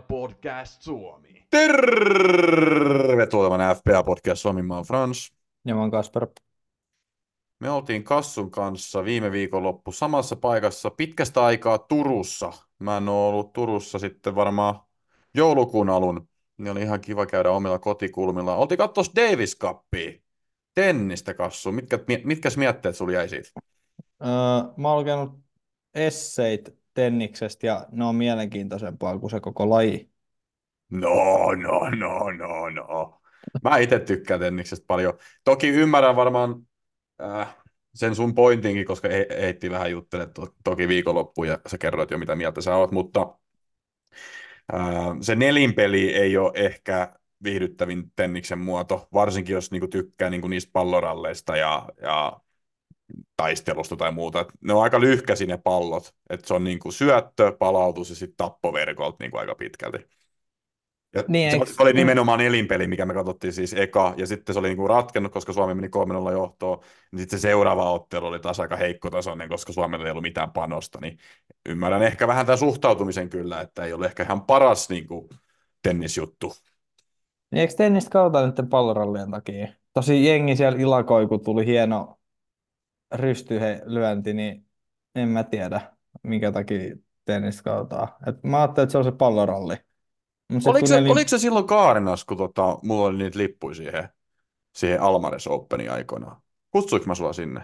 FPL Podcast Suomi. Tervetuloa tämän FPA Podcast Suomi, mä oon Frans. Ja mä oon Kasper. Me oltiin Kassun kanssa viime viikonloppu samassa paikassa pitkästä aikaa Turussa. Mä en ole ollut Turussa sitten varmaan joulukuun alun. Niin oli ihan kiva käydä omilla kotikulmilla. Oltiin katsoa Davis Cupia. Tennistä, Kassu. Mitkä, mitkäs mietteet sulla jäi siitä? Öö, mä oon lukenut esseit tenniksestä ja ne on mielenkiintoisempaa kuin se koko laji. No, no, no, no, no. Mä itse tykkään tenniksestä paljon. Toki ymmärrän varmaan äh, sen sun pointinkin, koska he, heitti vähän juttele to, toki viikonloppuun ja sä kerroit jo mitä mieltä sä oot, mutta äh, se nelinpeli ei ole ehkä viihdyttävin tenniksen muoto, varsinkin jos niinku tykkää niinku niistä palloralleista ja, ja taistelusta tai muuta. Et ne on aika lyhkäisiä ne pallot, että se on niinku syöttö, palautus ja sitten tappoverkolta niinku aika pitkälti. Ja Niin, se, eikö- oli nimenomaan elinpeli, mikä me katsottiin siis eka, ja sitten se oli niinku ratkennut, koska Suomi meni 3-0 johtoon, niin sitten se seuraava ottelu oli taas aika heikkotasoinen, koska Suomella ei ollut mitään panosta, niin ymmärrän ehkä vähän tämän suhtautumisen kyllä, että ei ole ehkä ihan paras niinku, tennisjuttu. Niin eikö tennistä kautta nyt pallorallien takia? Tosi jengi siellä ilakoi, kun tuli hieno rystylyönti, niin en mä tiedä, minkä takia tennistä kautaa. Et mä ajattelin, että se on se palloralli. Mut sit Oliko se, neli- oliko se silloin Kaarinas, kun tota, mulla oli niitä lippuja siihen, siihen Almares Openin aikoinaan? Kutsuinko mä sua sinne?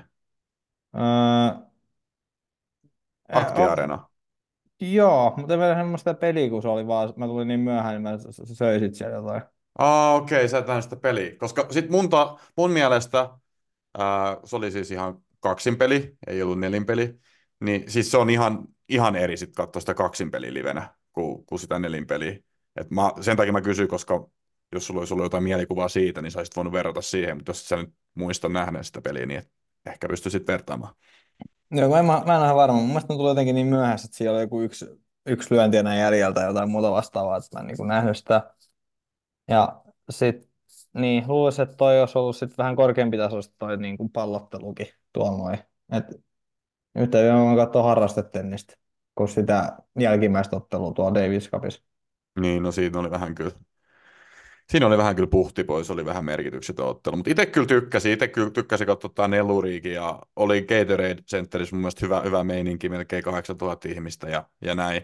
Öö, Akti ää, Arena. Joo, mutta en mä sitä peliä, kun se oli vaan, mä tulin niin myöhään, niin mä s- s- söin sit siellä jotain. Ah, okei, okay, sä et sitä peliä. Koska sit mun, ta, mun mielestä ää, se oli siis ihan kaksin peli, ei ollut nelin peli. Niin siis se on ihan, ihan eri sit katsoa sitä kaksin peliä livenä kuin, kuin sitä nelin peliä. Et mä, sen takia mä kysyin, koska jos sulla olisi ollut jotain mielikuvaa siitä, niin sä olisit voinut verrata siihen, mutta jos sä nyt muista nähneen sitä peliä, niin ehkä pystyisit vertaamaan. Joo, kun en, mä, mä en ole varma. Mun mielestä tuli jotenkin niin myöhässä, että siellä oli joku yksi, yksi lyönti enää jäljellä tai jotain muuta vastaavaa, että mä en niin nähnyt sitä. Ja sit, niin, luulisin, että toi olisi ollut sit vähän korkeampi tasoista toi niin kuin pallottelukin tuolla noin. Et nyt ei ole katsoa harrastetennistä, kuin sitä jälkimmäistä ottelua tuolla Davis Cupissa. Niin, no siinä oli vähän kyllä, siinä oli vähän kyllä puhti pois, oli vähän merkityksetön ottelu, mutta itse kyllä tykkäsin, itse kyllä tykkäsin katsoa Nelluriikin ja oli Gatorade Centerissä mun mielestä hyvä, hyvä meininki, melkein 8000 ihmistä ja, ja näin.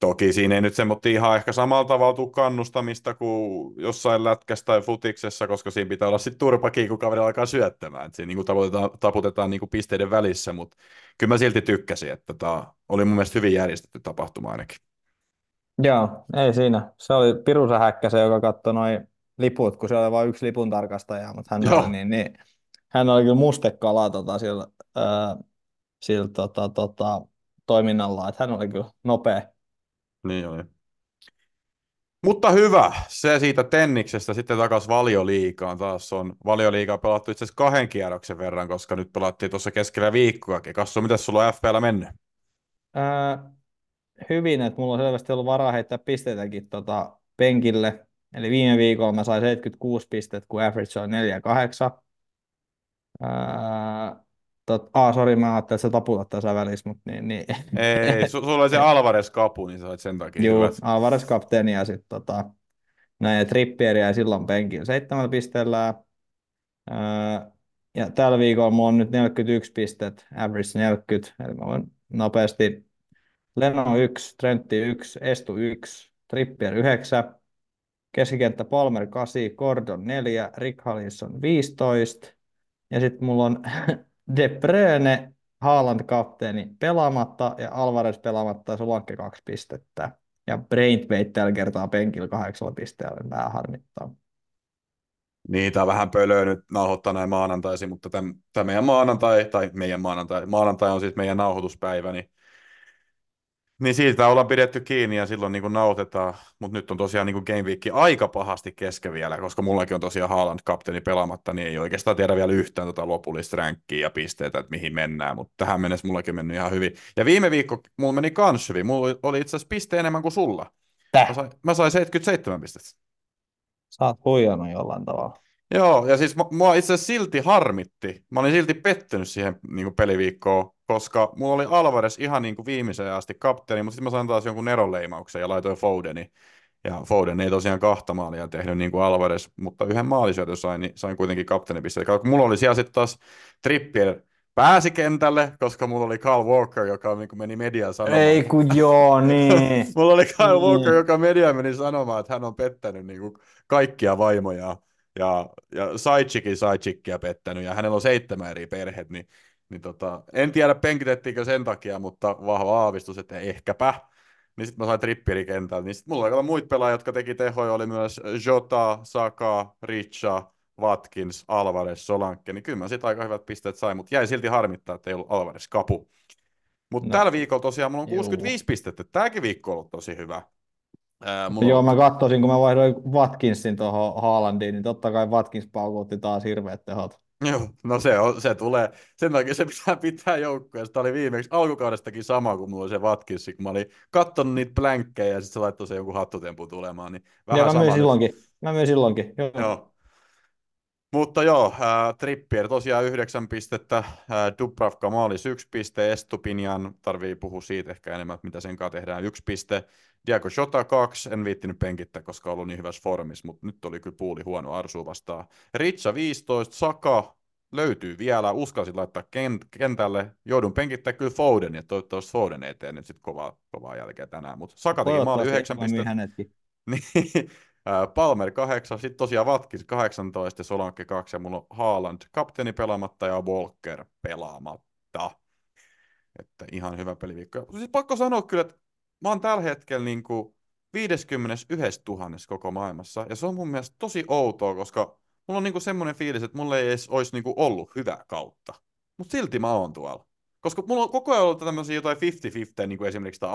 Toki siinä ei nyt semmoinen ihan ehkä samalla tavalla tule kannustamista kuin jossain lätkässä tai futiksessa, koska siinä pitää olla sitten turpakin, kun kaveri alkaa syöttämään. Et siinä niin taputetaan, taputetaan niin pisteiden välissä, mutta kyllä mä silti tykkäsin, että tämä oli mun mielestä hyvin järjestetty tapahtuma ainakin. Joo, ei siinä. Se oli Pirusa Häkkäsen, joka katsoi noin liput, kun siellä oli vain yksi lipun tarkastaja, mutta hän Joo. oli, niin, niin, hän oli kyllä mustekala tota, sillä, ää, sillä tota, tota, toiminnalla, että hän oli kyllä nopea. Niin oli. Mutta hyvä, se siitä tenniksestä sitten takaisin valioliigaan. Taas on valioliigaa pelattu itse asiassa kahden kierroksen verran, koska nyt pelattiin tuossa keskellä viikkoakin. Kassu, mitä sulla on FPL mennyt? Ää, hyvin, että mulla on selvästi ollut varaa heittää pisteitäkin tota, penkille. Eli viime viikolla mä sain 76 pistettä, kun average oli 4,8. Ää, tot, aa, sori, mä ajattelin, että sä taputat tässä välissä, mutta niin, niin. Ei, su- sulla oli se Alvarez kapu, niin sä sen takia Joo, hyvät. Alvarez kapteeni ja sitten tota, näin Trippieri ja silloin penkillä seitsemällä pisteellä. Öö, ja tällä viikolla mulla on nyt 41 pistettä, average 40, eli mä voin nopeasti Leno 1, Trentti 1, Estu 1, Trippier 9, keskikenttä Palmer 8, Gordon 4, Rick Halisson 15, ja sitten mulla on De Bruyne, Haaland kapteeni pelaamatta ja Alvarez pelaamatta ja Solanke kaksi pistettä. Ja Braithwaite tällä kertaa penkillä kahdeksalla pisteellä, vähän harmittaa. Niitä on vähän pölöä nyt nauhoittaa näin maanantaisin, mutta tämä meidän maanantai, tai meidän maanantai, maanantai on siis meidän nauhoituspäivä, niin, niin siitä ollaan pidetty kiinni ja silloin niin kuin nauhoitetaan, mutta nyt on tosiaan niin kuin Game Week aika pahasti kesken vielä, koska mullakin on tosiaan Haaland kapteeni pelaamatta, niin ei oikeastaan tiedä vielä yhtään tota lopullista ränkkiä ja pisteitä, että mihin mennään, mutta tähän mennessä mullakin on mennyt ihan hyvin. Ja viime viikko mulla meni kans hyvin, mulla oli- itse asiassa piste enemmän kuin sulla. Mä sain, mä sain 77 pistettä. sä oot huijannut jollain tavalla. Joo, ja siis mu- mua itse asiassa silti harmitti. Mä olin silti pettynyt siihen niin kuin peliviikkoon, koska mulla oli Alvarez ihan niin kuin viimeiseen asti kapteeni, mutta sitten mä sain taas jonkun eroleimauksen ja laitoin Fodeni. Ja Foden ei tosiaan kahta maalia tehnyt niin kuin Alvarez, mutta yhden maalisyötön sain, niin sain kuitenkin kapteenipisteitä. Mulla oli siellä sitten taas Trippier pääsi kentälle, koska mulla oli Carl Walker, joka niin kuin meni mediaan sanomaan. Ei kun joo, niin. mulla oli Carl Walker, joka mediaan meni sanomaan, että hän on pettänyt niin kuin kaikkia vaimoja ja, ja Saichikin Saichikia pettänyt, ja hänellä on seitsemän eri perheet, niin, niin tota, en tiedä penkitettiinkö sen takia, mutta vahva aavistus, että ehkäpä. Niin sitten mä sain trippiri kentällä. Niin sitten mulla oli muita pelaajia, jotka teki tehoja, oli myös Jota, Saka, Richa, Watkins, Alvarez, Solanke, niin kyllä mä sitten aika hyvät pisteet sain, mutta jäi silti harmittaa, että ei ollut Alvarez kapu. Mutta no. tällä viikolla tosiaan mulla on 65 Juu. pistettä, tämäkin viikko on ollut tosi hyvä. Ää, mulla Joo, mä katsoisin, kun mä vaihdoin Watkinsin tuohon Haalandiin, niin totta kai Watkins paukuutti taas hirveät tehot. Joo, no se, on, se tulee, sen takia se pitää pitää joukkoja. Sitä oli viimeksi alkukaudestakin sama kuin mulla oli se Watkins, kun mä olin katsonut niitä plänkkejä ja sitten se laittoi se jonkun hattutempu tulemaan. Niin vähän ja mä myös silloinkin. Mä myös silloinkin. Joo. Joo. Mutta joo, äh, Trippier tosiaan yhdeksän pistettä, äh, Dubravka maalis yksi piste, Estupinian, tarvii puhua siitä ehkä enemmän, mitä sen kanssa tehdään, yksi piste, Diego Shota kaksi, en viittinyt penkittää, koska ollut niin hyvässä formissa, mutta nyt oli kyllä puuli huono Arsu vastaan. Ritsa 15, Saka löytyy vielä, uskalsin laittaa kentälle, joudun penkittää kyllä Foden, ja toivottavasti Foden eteen nyt sitten kovaa, kovaa jälkeä tänään, mutta Saka teki maali 9 pistettä. Niin, Palmer 8, sitten tosiaan Vatkis 18 ja Solanke 2 ja mulla on Haaland kapteeni pelaamatta ja Walker pelaamatta. Että ihan hyvä peliviikko. Siis pakko sanoa kyllä, että mä oon tällä hetkellä niin kuin 51 000 koko maailmassa ja se on mun mielestä tosi outoa, koska mulla on niin kuin semmoinen fiilis, että mulla ei edes olisi niin kuin ollut hyvää kautta. Mutta silti mä oon tuolla. Koska mulla on koko ajan ollut tämmöisiä jotain 50-50, niin kuin esimerkiksi tämä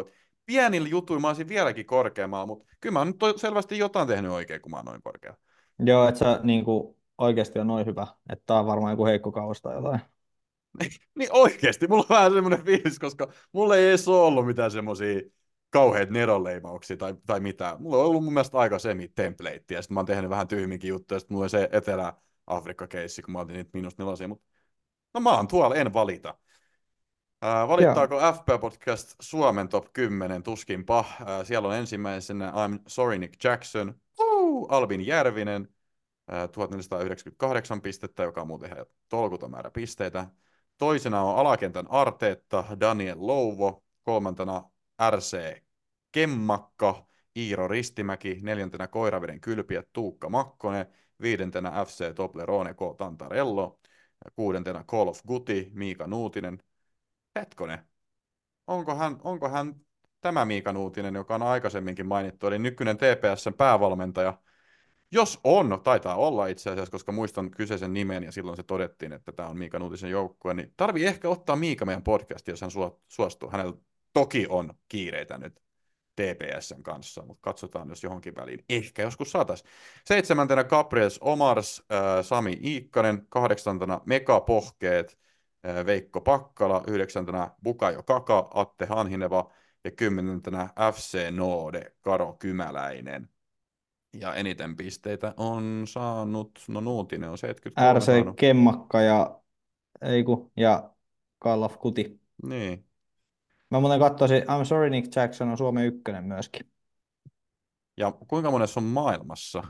että pienillä jutuilla mä olisin vieläkin korkeammalla, mutta kyllä mä oon nyt selvästi jotain tehnyt oikein, kun mä oon noin korkea. Joo, että sä niin kuin, oikeasti on noin hyvä, että tää on varmaan joku heikko kausi tai jotain. niin oikeasti, mulla on vähän semmoinen fiilis, koska mulla ei edes ole ollut mitään semmoisia kauheat neronleimauksia tai, tai mitään. Mulla on ollut mun mielestä aika semi-template, ja sitten mä oon tehnyt vähän tyhminkin juttuja, ja sitten mulla on se Etelä-Afrikka-keissi, kun mä otin niitä miinus nelosia, mutta no mä oon tuolla, en valita. Äh, valittaako Joo. FP Podcast Suomen top 10? Tuskinpa. Äh, siellä on ensimmäisenä I'm Sorry Nick Jackson, uh, Albin Järvinen, äh, 1498 pistettä, joka on muuten ihan tolkuton määrä pisteitä. Toisena on alakentän Arteetta, Daniel Louvo. Kolmantena RC Kemmakka, Iiro Ristimäki. Neljäntenä Koiraveden kylpiä Tuukka Makkonen. Viidentenä FC Toblerone K. Tantarello. Kuudentena Call of Guti, Miika Nuutinen hetkonen, onko hän, onko hän tämä Miika Nuutinen, joka on aikaisemminkin mainittu, eli nykyinen TPSn päävalmentaja. Jos on, taitaa olla itse asiassa, koska muistan kyseisen nimen ja silloin se todettiin, että tämä on Miika Nuutisen joukkue, niin tarvii ehkä ottaa Miika meidän podcastiin, jos hän suostuu. Hänellä toki on kiireitä nyt TPSn kanssa, mutta katsotaan, jos johonkin väliin ehkä joskus saatais. Seitsemäntenä Gabriels Omars, äh, Sami Iikkanen, kahdeksantena Mega Pohkeet, Veikko Pakkala, yhdeksäntenä Bukajo Kaka, Atte Hanhineva ja kymmenentenä FC Node, Karo Kymäläinen. Ja eniten pisteitä on saanut, no Nuutinen on 73. RC saanut. Kemmakka ja, eiku, ja Call of Kuti. Niin. Mä muuten katsoisin, I'm sorry Nick Jackson on Suomen ykkönen myöskin. Ja kuinka monessa on maailmassa?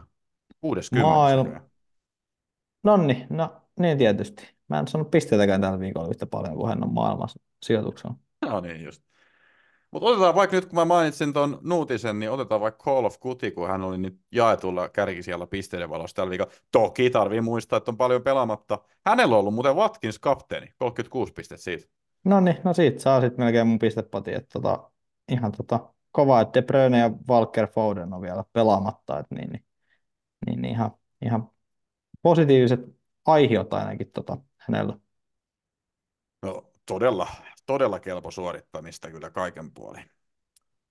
60. Maailma. Nonni, no niin tietysti. Mä en saanut pisteitäkään tällä viikolla yhtä paljon kuin hän on maailmassa sijoituksella. No niin just. Mutta otetaan vaikka nyt, kun mä mainitsin tuon Nuutisen, niin otetaan vaikka Call of Duty, kun hän oli nyt jaetulla kärkisijalla pisteiden valossa tällä viikolla. Toki tarvii muistaa, että on paljon pelaamatta. Hänellä on ollut muuten Watkins kapteeni, 36 pistettä siitä. No niin, no siitä saa sitten melkein mun pistepati, että tota, ihan tota, kova, että De Bruyne ja Walker Foden on vielä pelaamatta, että niin, niin, niin, niin ihan, ihan positiiviset aihiot ainakin tota, hänellä. No, todella, todella kelpo suorittamista kyllä kaiken puolin.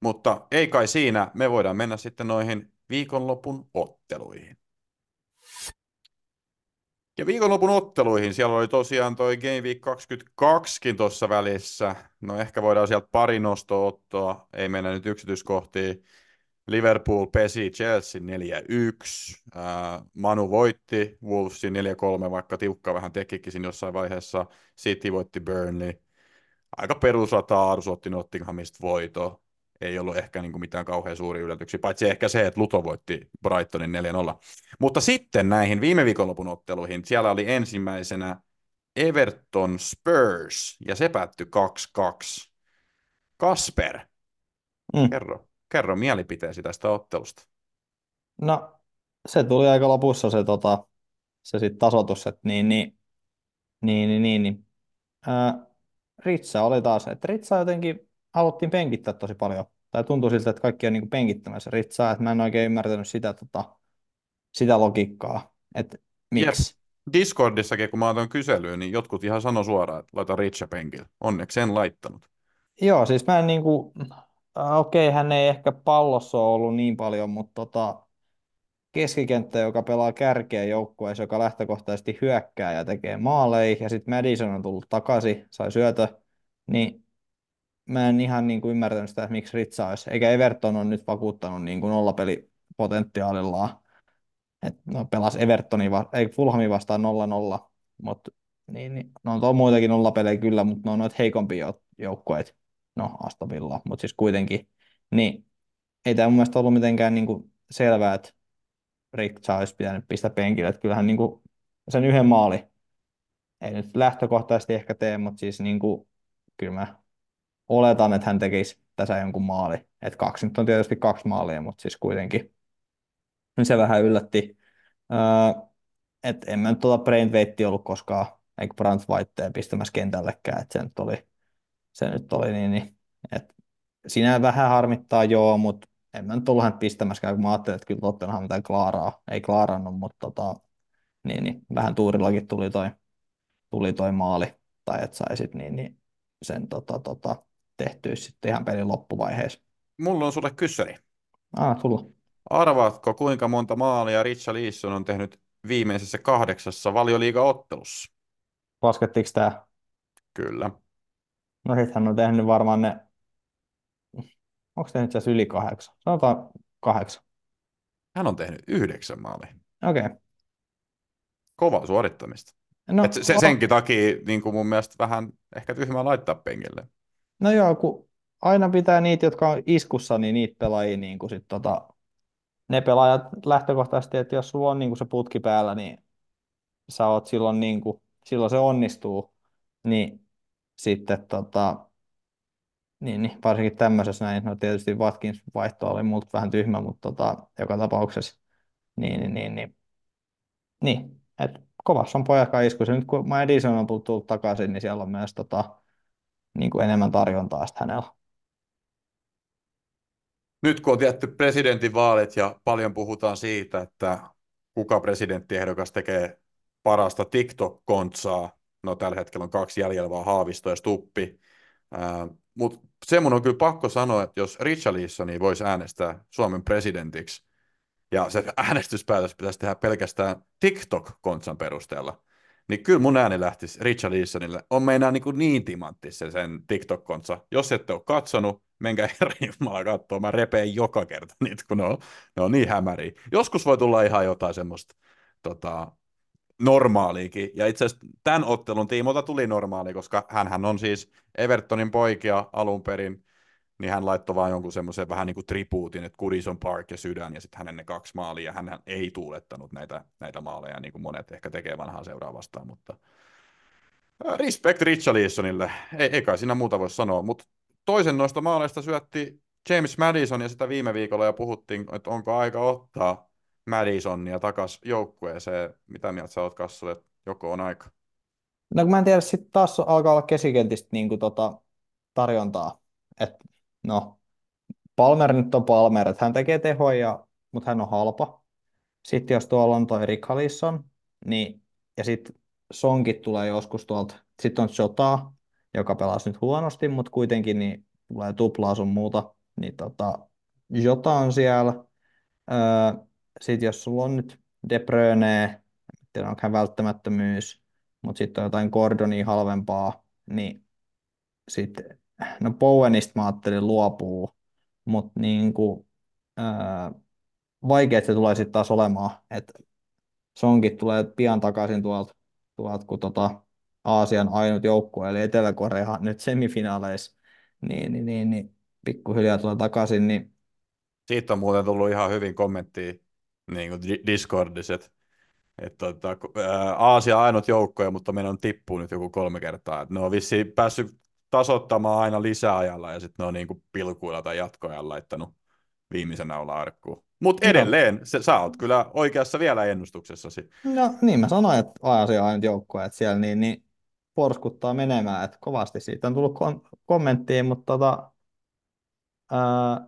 Mutta ei kai siinä, me voidaan mennä sitten noihin viikonlopun otteluihin. Ja viikonlopun otteluihin, siellä oli tosiaan toi Game Week 22kin tuossa välissä. No ehkä voidaan sieltä pari nostoa ottaa, ei mennä nyt yksityiskohtiin. Liverpool pesi Chelsea 4-1. Manu voitti Wolvesin 4-3, vaikka tiukka vähän tekikin siinä jossain vaiheessa. City voitti Burnley. Aika perusrata Arsu otti Nottinghamista voito. ei ollut ehkä niin kuin mitään kauhean suuria yllätyksiä, paitsi ehkä se, että Luto voitti Brightonin 4-0. Mutta sitten näihin viime viikonlopun otteluihin, siellä oli ensimmäisenä Everton Spurs, ja se päättyi 2-2. Kasper, Mm. kerro, kerro mielipiteesi tästä ottelusta. No, se tuli aika lopussa se, tota, se sit tasoitus, että niin, niin, niin, niin, niin, niin. Ritsa oli taas, että Ritsa jotenkin haluttiin penkittää tosi paljon. Tai tuntui siltä, että kaikki on niin penkittämässä Ritsaa, että mä en oikein ymmärtänyt sitä, tota, sitä logiikkaa, että miksi. Discordissakin, kun mä otan kyselyyn, niin jotkut ihan sano suoraan, että laita Richa penkille. Onneksi sen laittanut. Joo, siis mä en niinku, äh, okei, hän ei ehkä pallossa ole ollut niin paljon, mutta tota, keskikenttä, joka pelaa kärkeä joukkueessa, joka lähtökohtaisesti hyökkää ja tekee maaleja, ja sitten Madison on tullut takaisin, sai syötö, niin mä en ihan niin kuin ymmärtänyt sitä, että miksi Ritsa olisi, eikä Everton on nyt vakuuttanut niin kuin nollapelipotentiaalillaan, että no, pelas Evertonin, va- ei Fulhamin vastaan 0-0, mutta niin, niin, no on muitakin nollapelejä kyllä, mutta ne on noita heikompia jou- joukkueita, no Aston Villa, mutta siis kuitenkin, niin ei tämä mun mielestä ollut mitenkään niin kuin selvää, että Rick olisi pitänyt pistää penkille, että kyllähän niin kuin sen yhden maali, ei nyt lähtökohtaisesti ehkä tee, mutta siis niin kuin, kyllä mä oletan, että hän tekisi tässä jonkun maali. Että kaksi nyt on tietysti kaksi maalia, mutta siis kuitenkin niin se vähän yllätti. Öö, että en mä nyt tuota Brainweightia ollut koskaan, eikä Brandt Whitea pistämässä kentällekään, että se nyt oli, se nyt oli niin, niin että sinä vähän harmittaa joo, mutta en mä nyt ollut hän pistämässä, kun mä ajattelin, että kyllä Tottenham mitään klaaraa, ei klaarannut, mutta tota, niin, niin, vähän tuurillakin tuli toi, tuli toi maali, tai että saisit niin, niin sen tota, tota, tehtyä sitten ihan pelin loppuvaiheessa. Mulla on sulle kyssäri. Ah, tulla. Arvaatko, kuinka monta maalia Richa Leeson on tehnyt viimeisessä kahdeksassa valioliiga-ottelussa? Laskettiinko tämä? Kyllä. No sit hän on tehnyt varmaan ne, onko tehnyt itse yli kahdeksan? Sanotaan kahdeksan. Hän on tehnyt yhdeksän maalia. Okei. Okay. Kova suorittamista. No, Et se, se, senkin takia niin kuin mun mielestä vähän ehkä tyhmää laittaa penkille. no joo, kun aina pitää niitä, jotka on iskussa, niin niitä pelaajia, niin kuin sit tota, ne pelaajat lähtökohtaisesti, että jos sulla on niin kuin se putki päällä, niin sä oot silloin, niin kuin, silloin se onnistuu, niin sitten tota, niin, niin, varsinkin tämmöisessä näin, no tietysti Watkins vaihto oli multa vähän tyhmä, mutta tota, joka tapauksessa, niin, niin, niin, niin, niin että kovassa on pojakaan iskussa. Nyt kun Madison on tullut takaisin, niin siellä on myös tota, niin kuin enemmän tarjontaa sitten hänellä. Nyt kun on tietty presidentinvaalit ja paljon puhutaan siitä, että kuka presidenttiehdokas tekee parasta TikTok-kontsaa, no tällä hetkellä on kaksi jäljellä vaan Haavisto ja Stuppi, Mutta se mun on kyllä pakko sanoa, että jos Richarlisoni voisi äänestää Suomen presidentiksi, ja se äänestyspäätös pitäisi tehdä pelkästään TikTok-kontsan perusteella, niin kyllä mun ääni lähtisi Richard Leesonille. On meinaa niin, niin timantti se sen TikTok-kontsa. Jos ette ole katsonut, menkää herran jumala katsoa. Mä repeen joka kerta niitä, kun ne on, ne on niin hämäriä. Joskus voi tulla ihan jotain semmoista tota, normaaliikin. Ja itse asiassa tämän ottelun tiimolta tuli normaali, koska hän on siis Evertonin poikia alun perin, niin hän laittoi vaan jonkun semmoisen vähän niin kuin tribuutin, että Goodison Park ja Sydän, ja sitten hänen ne kaksi maalia, ja hän ei tuulettanut näitä, näitä maaleja, niin kuin monet ehkä tekee vanhaa seuraa vastaan, mutta respect Richarlisonille, ei, ei kai siinä muuta voi sanoa, mutta toisen noista maaleista syötti James Madison, ja sitä viime viikolla jo puhuttiin, että onko aika ottaa Madisonia takas joukkueeseen. Mitä mieltä sä oot Kassulle, että joko on aika? No kun mä en tiedä, sitten taas alkaa olla keskikentistä niin kuin tota, tarjontaa. Et, no, Palmer nyt on Palmer, että hän tekee tehoja, mutta hän on halpa. Sitten jos tuolla on toi Rick Halisson, niin, ja sitten Sonkit tulee joskus tuolta. Sitten on Jota, joka pelasi nyt huonosti, mutta kuitenkin niin tulee tuplaa sun muuta. Niin tota, Jota on siellä. Öö, sitten jos sulla on nyt De Bruyne, tiedä onko hän välttämättömyys, mutta sitten on jotain Gordonia halvempaa, niin sitten, no Bowenista mä ajattelin luopuu, mutta niin kuin, ää, se tulee sitten taas olemaan, että Sonkin tulee pian takaisin tuolta, tuolta kun tota Aasian ainut joukkue, eli Etelä-Korea nyt semifinaaleissa, niin, niin, niin, niin pikkuhiljaa tulee takaisin, niin Siitä on muuten tullut ihan hyvin kommenttia niin kuin Di- Discordissa, että että tota, Aasia ainut joukkoja, mutta meidän on tippunut nyt joku kolme kertaa. Et ne on vissiin päässyt tasoittamaan aina lisäajalla ja sitten ne on niin kuin pilkuilla tai jatkoajan laittanut viimeisen naulan arkkuun. Mutta edelleen, se, sä oot kyllä oikeassa vielä ennustuksessasi. No niin mä sanoin, että Aasia ainut joukkue, että siellä niin, niin porskuttaa menemään, että kovasti siitä on tullut kom- kommenttia, mutta tota, ää,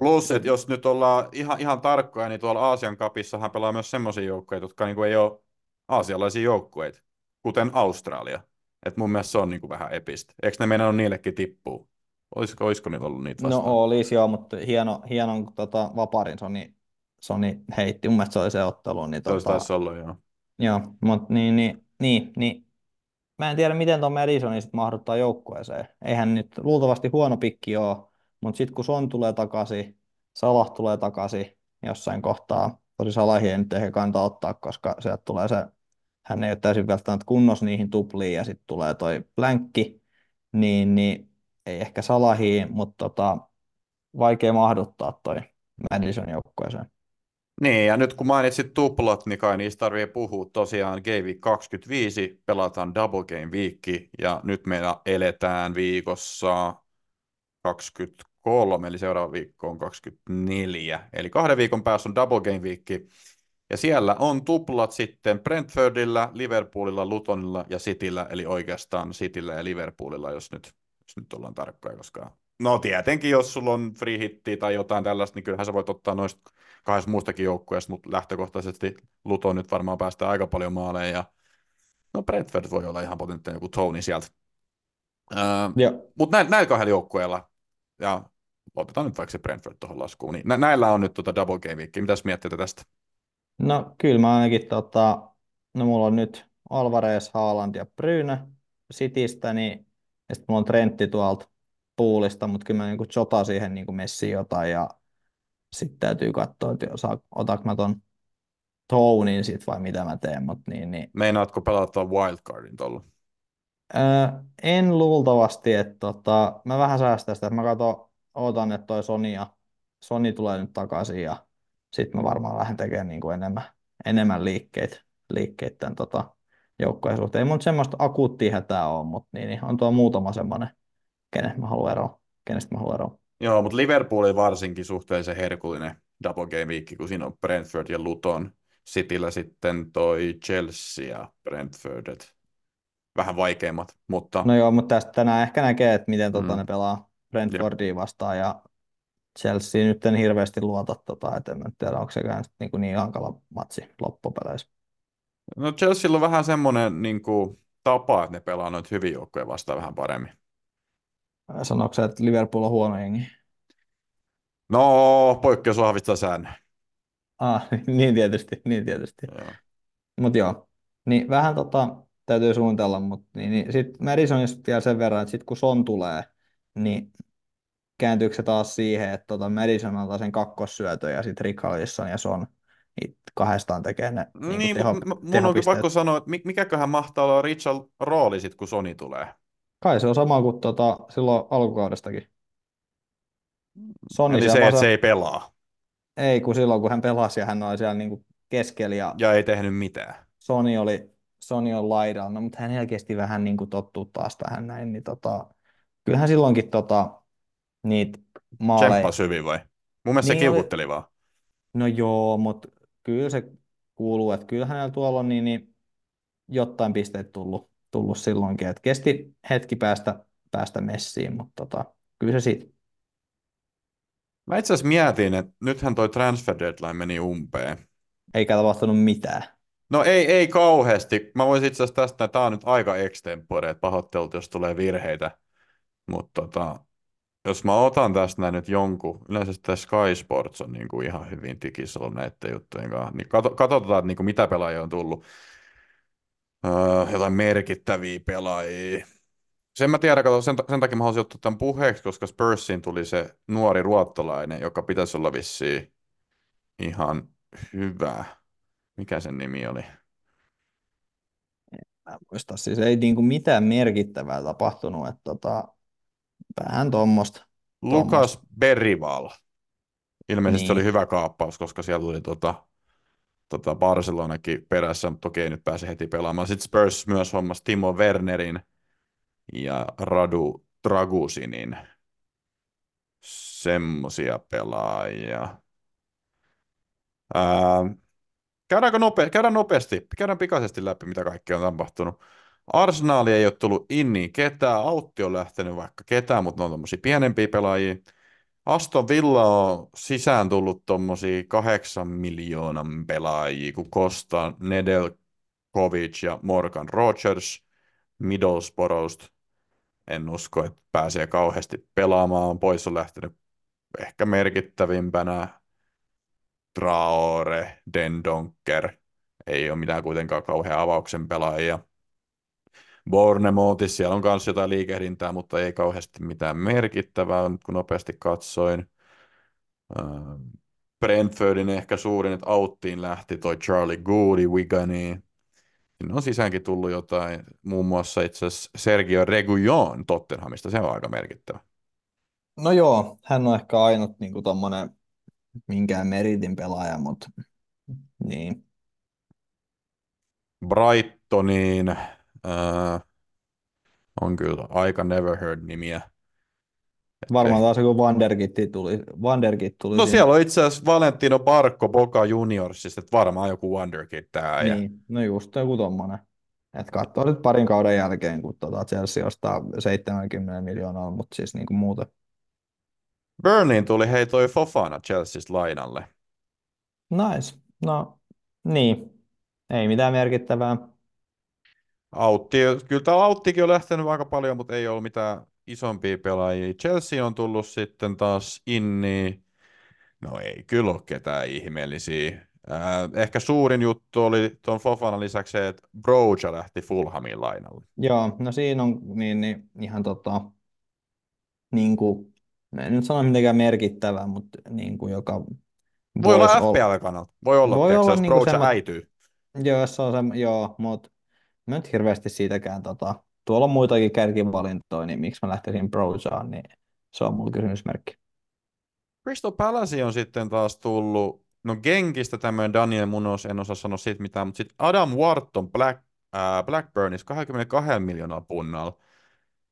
Plus, että jos nyt ollaan ihan, ihan tarkkoja, niin tuolla Aasian kapissahan pelaa myös semmoisia joukkueita, jotka niinku ei ole aasialaisia joukkueita, kuten Australia. Et mun mielestä se on niinku vähän epistä. Eikö ne meinannut niillekin tippuu? Olisiko, olisiko niillä ollut niitä no vastaan? olisi joo, mutta hieno, hieno kun tota, vaparin Sony, Sony heitti, mun mielestä se oli se ottelu, niin Se olisi tota, taisi olla, joo. joo, mutta niin, niin, niin, niin, mä en tiedä miten tuon Madisonin sit mahduttaa joukkueeseen. Eihän nyt luultavasti huono pikki ole, mutta sitten kun Son tulee takaisin, Salah tulee takaisin jossain kohtaa, tosi Salahia ei nyt ehkä kannata ottaa, koska sieltä tulee se, hän ei ole täysin välttämättä kunnossa niihin tupliin ja sitten tulee toi blänkki, niin, niin ei ehkä Salahiin, mutta tota, vaikea mahduttaa toi Madison joukkueeseen. Niin, ja nyt kun mainitsit tuplat, niin kai niistä tarvii puhua. Tosiaan Game Week 25 pelataan Double Game Week, ja nyt meillä eletään viikossa 23, eli seuraava viikko on 24. Eli kahden viikon päässä on Double Game Week, ja siellä on tuplat sitten Brentfordilla, Liverpoolilla, Lutonilla ja Cityllä, eli oikeastaan Cityllä ja Liverpoolilla, jos nyt, jos nyt ollaan tarkkoja, koska no tietenkin, jos sulla on free hitti tai jotain tällaista, niin kyllähän sä voit ottaa noista kahdesta muustakin joukkueesta, mutta lähtökohtaisesti Luton nyt varmaan päästään aika paljon maaleen, ja no Brentford voi olla ihan potentiaalinen joku Tony sieltä. Öö, Joo, mutta näillä, näillä kahdella joukkueella, ja otetaan nyt vaikka se Brentford tuohon laskuun, niin nä- näillä on nyt tuota double game week. Mitäs miettii tästä? no kyllä mä ainakin, tota, no mulla on nyt Alvarez, Haaland ja Bruyne Citystä, niin, ja sitten mulla on Trentti tuolta puulista, mutta kyllä mä niin Jota siihen niin messiin jotain, ja sitten täytyy katsoa, että jos otanko mä ton Tonin sit vai mitä mä teen, mutta niin, niin Meinaatko pelata wildcardin tuolla? Öö, en luultavasti, että tota, mä vähän säästän sitä, että mä katson, odotan, että toi Sony, ja, Sony tulee nyt takaisin ja sitten mä varmaan lähden tekemään niin kuin enemmän, enemmän liikkeitä, liikkeitä tämän tota, joukkojen suhteen. Ei mun semmoista akuuttia hätää ole, mutta niin, niin on tuo muutama semmoinen, kenestä mä haluan eroa. Kenestä mä haluan eroa. Joo, mutta Liverpool varsinkin suhteellisen herkullinen double game week, kun siinä on Brentford ja Luton. Cityllä sitten toi Chelsea ja Brentford, vähän vaikeimmat, mutta No joo, mutta tästä tänään ehkä näkee, että miten tota, Mm. ne pelaa Brentfordia vastaan ja Chelsea nyt en hirveästi luota, tota, että en tiedä, onko sekään niin, niin hankala matsi loppupeleissä. no Chelsealla on vähän semmoinen niin kuin, tapa, että ne pelaa noita hyviä joukkoja vastaan vähän paremmin. Sanoiko se, että Liverpool on huono jengi? No, poikkeus vahvistaa säännön. Ah, niin tietysti, niin tietysti. Joo. Mutta joo, niin vähän tota, täytyy suunnitella, mutta niin, niin sitten Madisonista vielä sen verran, että sitten kun Son tulee, niin kääntyykö se taas siihen, että tota Madison antaa sen kakkossyötön ja sitten Richarlison ja Son niin kahdestaan tekee ne niin Niin, teho, mun onkin tehopisteet. pakko sanoa, että mi- mikäköhän mahtaa olla Richard rooli sit, kun Sony tulee. Kai se on sama kuin tota, silloin alkukaudestakin. Sony Eli se, että se ei pelaa Ei, kun silloin kun hän pelasi ja hän oli siellä niinku keskellä ja ja ei tehnyt mitään. Sony oli Sony on laidalla, no, mutta hän kesti vähän niin kuin tottuu taas tähän näin, niin tota, kyllähän silloinkin tota, niitä maaleja, Tsemppas hyvin vai? Mun mielestä Niin se oli- kiukutteli vaan. no joo, mutta kyllä se kuuluu, että kyllä hänellä tuolla on niin, niin jotain pisteitä tullut, tullut silloinkin, että kesti hetki päästä, päästä messiin, mutta tota, kyllä se siitä, Mä itse asiassa mietin, että nythän toi transfer deadline meni umpeen. eikä tapahtunut mitään. No ei, ei kauheasti. Mä voisin itse asiassa tästä, tää on nyt aika extempore, että pahoittelut, jos tulee virheitä. Mutta tota, jos mä otan tästä nyt jonkun, yleensä tämä Sky Sports on niinku ihan hyvin tikissä ollut näiden juttujen kanssa, niin katsotaan, että niinku mitä pelaajia on tullut. Öö, jotain merkittäviä pelaajia. Sen mä tiedän, kato, sen, sen takia mä haluaisin ottaa tämän puheeksi, koska Spursiin tuli se nuori ruottolainen, joka pitäisi olla vissiin ihan hyvä. Mikä sen nimi oli? Mä en muista, siis ei niin kuin mitään merkittävää tapahtunut, että tota, vähän tuommoista Lukas Berrival. Ilmeisesti Niin. oli hyvä kaappaus, koska siellä tuli tota, tota Barcelonakin perässä, mutta toki ei nyt pääse heti pelaamaan. Sitten Spurs myös hommas Timo Wernerin ja Radu Dragusinin. Semmosia pelaajia. Ää, käydäänkö nope- käydään nopeasti, käydään pikaisesti läpi, mitä kaikkea on tapahtunut. Arsenali ei ole tullut inniin ketään, Autti on lähtenyt vaikka ketään, mutta ne on tommosia pienempiä pelaajia. Aston Villa on sisään tullut tommosia kahdeksan miljoonan pelaajia, kun Costa, Nedelkovic ja Morgan Rogers Middlesbroughsta. En usko, että pääsee kauheasti pelaamaan. Pois on lähtenyt ehkä merkittävimpänä Traore, Dendonker. Ei ole mitään kuitenkaan kauhean avauksen pelaajia. Bournemouthissa siellä on myös jotain liikehdintää, mutta ei kauheasti mitään merkittävää, nyt kun nopeasti katsoin. Äh, Brentfordin ehkä suurin, että auttiin lähti toi Charlie Goody Wiganiin. Sinne on sisäänkin tullut jotain, muun muassa itse asiassa Sergio Reguilon Tottenhamista, se on aika merkittävä. No joo, hän on ehkä ainut niin kuin tommonen minkään meritin pelaaja, mutta niin. Brightoniin äh, on kyllä aika never heard nimiä. Varmaan taas kun Vanderkitti tuli, Vanderkit tuli No siellä on itse asiassa Valentino Barco Boca Juniorsista, että varmaan joku Wonderkid tää. Ja Niin, no just joku tommonen. Et katsoo nyt parin kauden jälkeen, kun tota Chelsea ostaa 70 miljoonaa, mutta siis niinku muuten. Burnleyin tuli hei toi Fofana Chelseasta lainalle. Nice. No niin, ei mitään merkittävää. Autti, kyllä tämä Auttikin on lähtenyt aika paljon, mutta ei ollut mitään isompia pelaajia. Chelsea on tullut sitten taas inni. No ei kyllä ole ketään ihmeellisiä. Äh, ehkä suurin juttu oli tuon Fofana lisäksi se, että Broja lähti Fulhamin lainalle. Joo, no siinä on niin, niin ihan tota, niin kuin, no en nyt sano mitenkään merkittävää, mutta niin kuin joka Voi olla FPL-kannalta. Voi olla, Voi olla jos niinku semmo- äityy. Joo, se on se, joo, mutta mä nyt hirveästi siitäkään, tota, tuolla on muitakin kärkivalintoja, niin miksi mä lähtisin Brojaan, niin se on mulla kysymysmerkki. Crystal Palace on sitten taas tullut, no Genkistä tämmöinen Daniel Munoz, en osaa sanoa siitä mitään, mutta sitten Adam Wharton Black, äh, Blackburnissa 22 miljoonaa punnalla,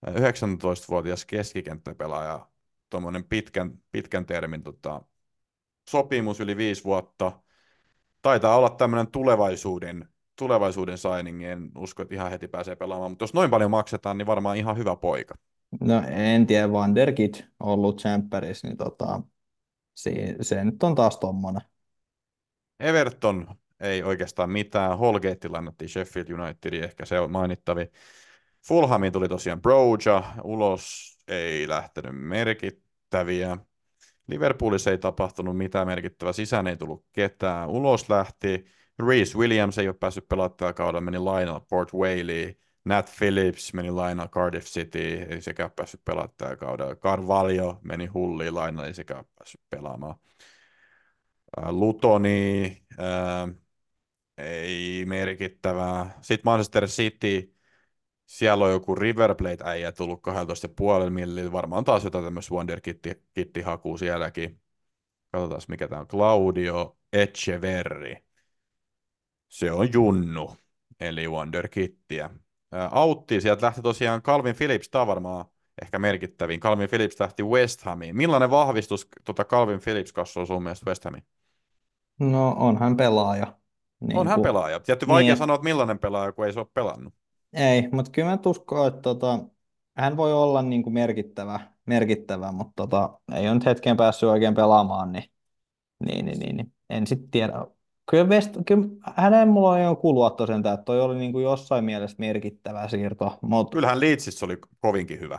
Äh, 19-vuotias keskikenttäpelaaja, tuommoinen pitkän, pitkän termin tota, sopimus yli viisi vuotta. Taitaa olla tämmöinen tulevaisuuden, tulevaisuuden signing, en usko, että ihan heti pääsee pelaamaan, mutta jos noin paljon maksetaan, niin varmaan ihan hyvä poika. No en tiedä, Vanderkit on ollut tsemppärissä, niin tota, se, se nyt on taas tommonen. Everton ei oikeastaan mitään. Holgate lainattiin Sheffield Unitediin, ehkä se on mainittavi. Fulhamiin tuli tosiaan Broja, ulos ei lähtenyt merkittäviä. Liverpoolissa ei tapahtunut mitään merkittävää, sisään ei tullut ketään. Ulos lähti Reese Williams, ei ole päässyt pelaamaan kaudella, meni lainalla Port Whaley. Nat Phillips meni lainalla Cardiff City, ei sekään päässyt pelaamaan kaudella. Carvalho meni hulliin lainalla, ei sekään päässyt pelaamaan. Ää, Lutoni, ää, ei merkittävää. Sitten Manchester City, siellä on joku River Plate-äijä tullut 12,5 millillä, varmaan taas jotain tämmöistä Wonder-kitti-hakua sielläkin. Katsotaan mikä tämä on. Claudio Echeverri. Se on Junnu, eli Wonder-kittiä. Ää, Autti, sieltä lähti tosiaan Calvin Phillips, tämä varmaan ehkä merkittävin. Calvin Phillips lähti West Hamiin. Millainen vahvistus tota Calvin Phillips kasvoi sun mielestä West Hamiin? No on hän pelaaja. Niin on hän kuin- pelaaja. Tietty vaikea Niin. sanoa, että millainen pelaaja, kun ei se ole pelannut. Ei, mutta kyllä mä uskon, että tota, hän voi olla niin kuin merkittävä, merkittävä, mutta tota, ei ole nyt hetkeen päässyt oikein pelaamaan, niin, niin, niin, niin, niin. en sitten tiedä. Kyllä, West, kyllä hänen mulla on joku luotto sentään, että toi oli niin kuin jossain mielessä merkittävä siirto, mutta Kyllähän Leedsissä oli kovinkin hyvä.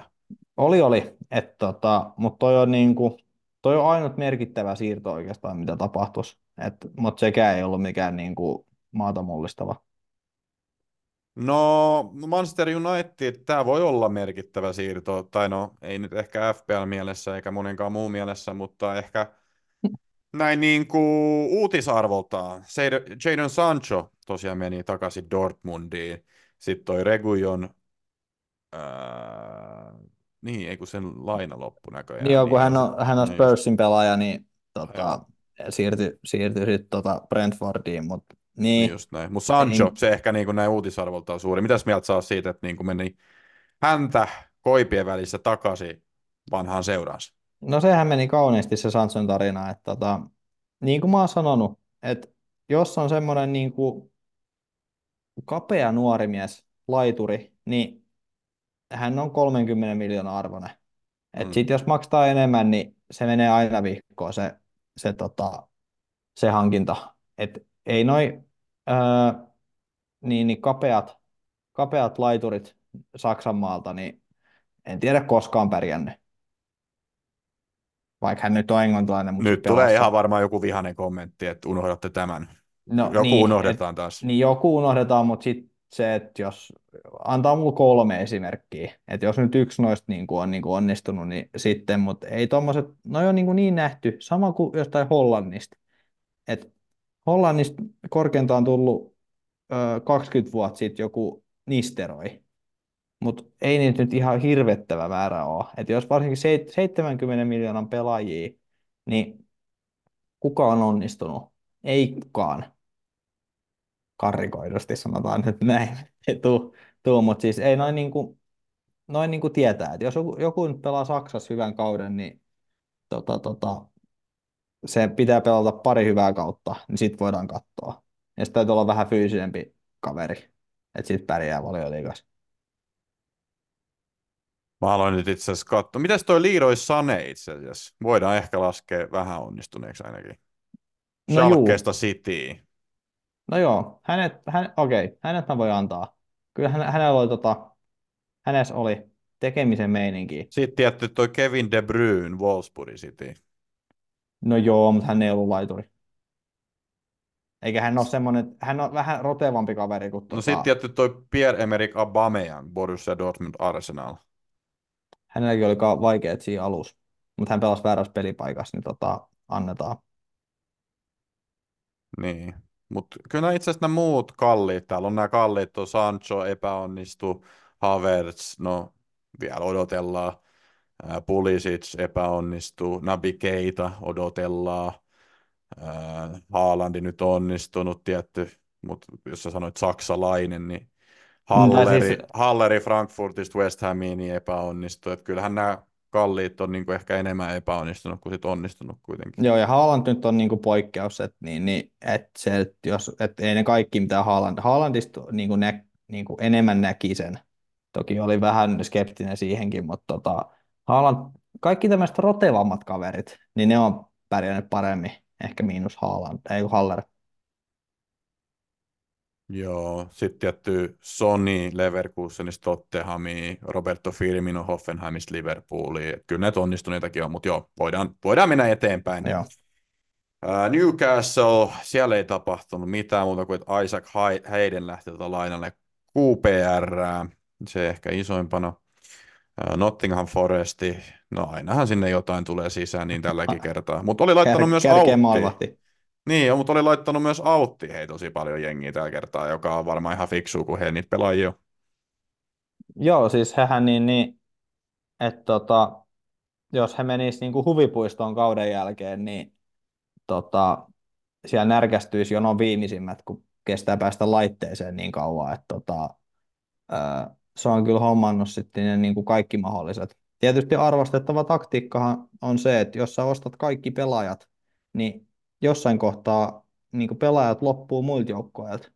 oli, oli, että tota, mutta toi on niin kuin, toi on ainut merkittävä siirto oikeastaan, mitä tapahtuisi, mutta sekään ei ollut mikään niin kuin maata mullistava. No, Manchester United, tämä voi olla merkittävä siirto, tai no, ei nyt ehkä FPL-mielessä eikä monenkaan muun mielessä, mutta ehkä näin niin kuin uutisarvoltaan. Jadon Sancho tosiaan meni takaisin Dortmundiin. Sitten toi Regujon ää, niin, ei kun sen laina loppu näköjään. Niin joo, kun hän se- on, hän on niin Spursin pelaaja, niin tota, siirtyi, siirtyi sitten tota Brentfordiin, mutta Niin niin, just näin. Mutta Sancho, Ei- se ehkä niin kuin näin uutisarvolta on suuri. Mitäs mieltä saa siitä, että niin kuin meni häntä koipien välissä takaisin vanhaan seuraansa? no sehän meni kauniisti se Sanchon tarina, että tota, niin kuin mä oon sanonut, että jos on semmoinen niin kuin kapea nuori mies, laituri, niin hän on 30 miljoonaa arvoinen. Mm. Et sit jos maksaa enemmän, niin se menee aina vihkoon se, se, tota, se hankinta. Et ei noi ää, niin, niin kapeat, kapeat laiturit Saksan maalta, niin en tiedä koskaan pärjännyt. Vaikka hän nyt on englantilainen, mutta Nyt tulee ihan varmaan joku vihainen kommentti, että unohdatte tämän. no, Joku niin, unohdetaan taas. Et, niin joku unohdetaan, mutta sitten se, että jos antaa mulle kolme esimerkkiä, että jos nyt yksi noista niin kuin on niin kuin onnistunut, niin sitten, mutta ei tommoset, no on niin, kuin niin nähty, sama kuin jostain Hollannista, että Hollannista korkeintaan tullut ö, 20 vuotta sitten joku Nisteroi, mutta ei niitä nyt ihan hirvettävä määrä ole, että jos varsinkin seit- 70 miljoonan pelaajia, niin kuka on onnistunut? Ei kukaan. Karrikoidusti sanotaan nyt näin, mutta siis ei noin niin kuin, noin niin kuin tietää, että jos joku, joku nyt pelaa Saksassa hyvän kauden, niin tota, tota, se pitää pelata pari hyvää kautta, niin sit voidaan katsoa. Ja sitten täytyy olla vähän fyysisempi kaveri, että sit pärjää valioliigassa. Mä aloin nyt itse asiassa katsoa. Mitäs toi Leroy Sane itse asiassa? Voidaan ehkä laskea vähän onnistuneeksi ainakin. No juu. Schalkesta City. No joo, hänet, hän, okei, hänet mä voi antaa. Kyllä hän, hänellä oli, tota, hänessä oli tekemisen meininki. Sitten tietty toi Kevin De Bruyne Wolfsburg City. No joo, mutta hän ei ollut laituri. Eikä hän ole semmoinen, hän on vähän rotevampi kaveri kuin No tota, sitten tietty toi Pierre-Emerick Aubameyang Borussia Dortmund Arsenal. hänelläkin oli vaikeat siinä alussa, mutta hän pelasi väärässä pelipaikassa, niin tota, annetaan. Niin. Mutta kyllä itse asiassa nämä muut kalliit, täällä on nämä kalliit, tuo Sancho epäonnistu, Havertz, no vielä odotellaan, Pulisic epäonnistuu, Nabi Keita odotellaan, Haalandi nyt onnistunut tietty, mutta jos sä sanoit saksalainen, niin Halleri, siis- Halleri Frankfurtista West Hamiin niin epäonnistui, että kyllähän nämä kalliit on niinku ehkä enemmän epäonnistunut kuin sit onnistunut kuitenkin. Joo, ja Haaland nyt on niinku poikkeus, että niin, niin, et se, et jos, et ei ne kaikki mitä Haaland, Haalandista niinku nä, niinku enemmän näki sen. Toki oli vähän skeptinen siihenkin, mutta tota, Haaland, kaikki tämmöiset rotevammat kaverit, niin ne on pärjännyt paremmin, ehkä miinus Haaland, ei Haller. Joo, sitten tietty Sony Leverkusenista Tottenhamiin, Roberto Firmino Hoffenheimista Liverpooliin. Et Kyllä näitä onnistuneitakin on, mutta joo, voidaan, voidaan mennä eteenpäin. Joo. Newcastle, siellä ei tapahtunut mitään muuta kuin, että Isaac Hay- Hayden lähti tuota lainalle QPR, se ehkä isoimpana. Ää, Nottingham Foresti, no ainahan sinne jotain tulee sisään niin tälläkin kertaa. Mutta oli laittanut Kär- myös maalivahti. Niin, mutta oli laittanut myös Autti hei tosi paljon jengiä tällä kertaa, joka on varmaan ihan fiksu, kun he niitä pelaajia on. Joo, siis hehän niin, niin että tota, jos he menis niin kuin huvipuistoon kauden jälkeen, niin tota, siellä närkästyisi jo viimeisimmät, kun kestää päästä laitteeseen niin kauan, että tota, ää, se on kyllä hommannut sitten ne niin kuin kaikki mahdolliset. Tietysti arvostettava taktiikkahan on se, että jos sä ostat kaikki pelaajat, niin jossain kohtaa niin kuin pelaajat loppuu muilta joukkoilta.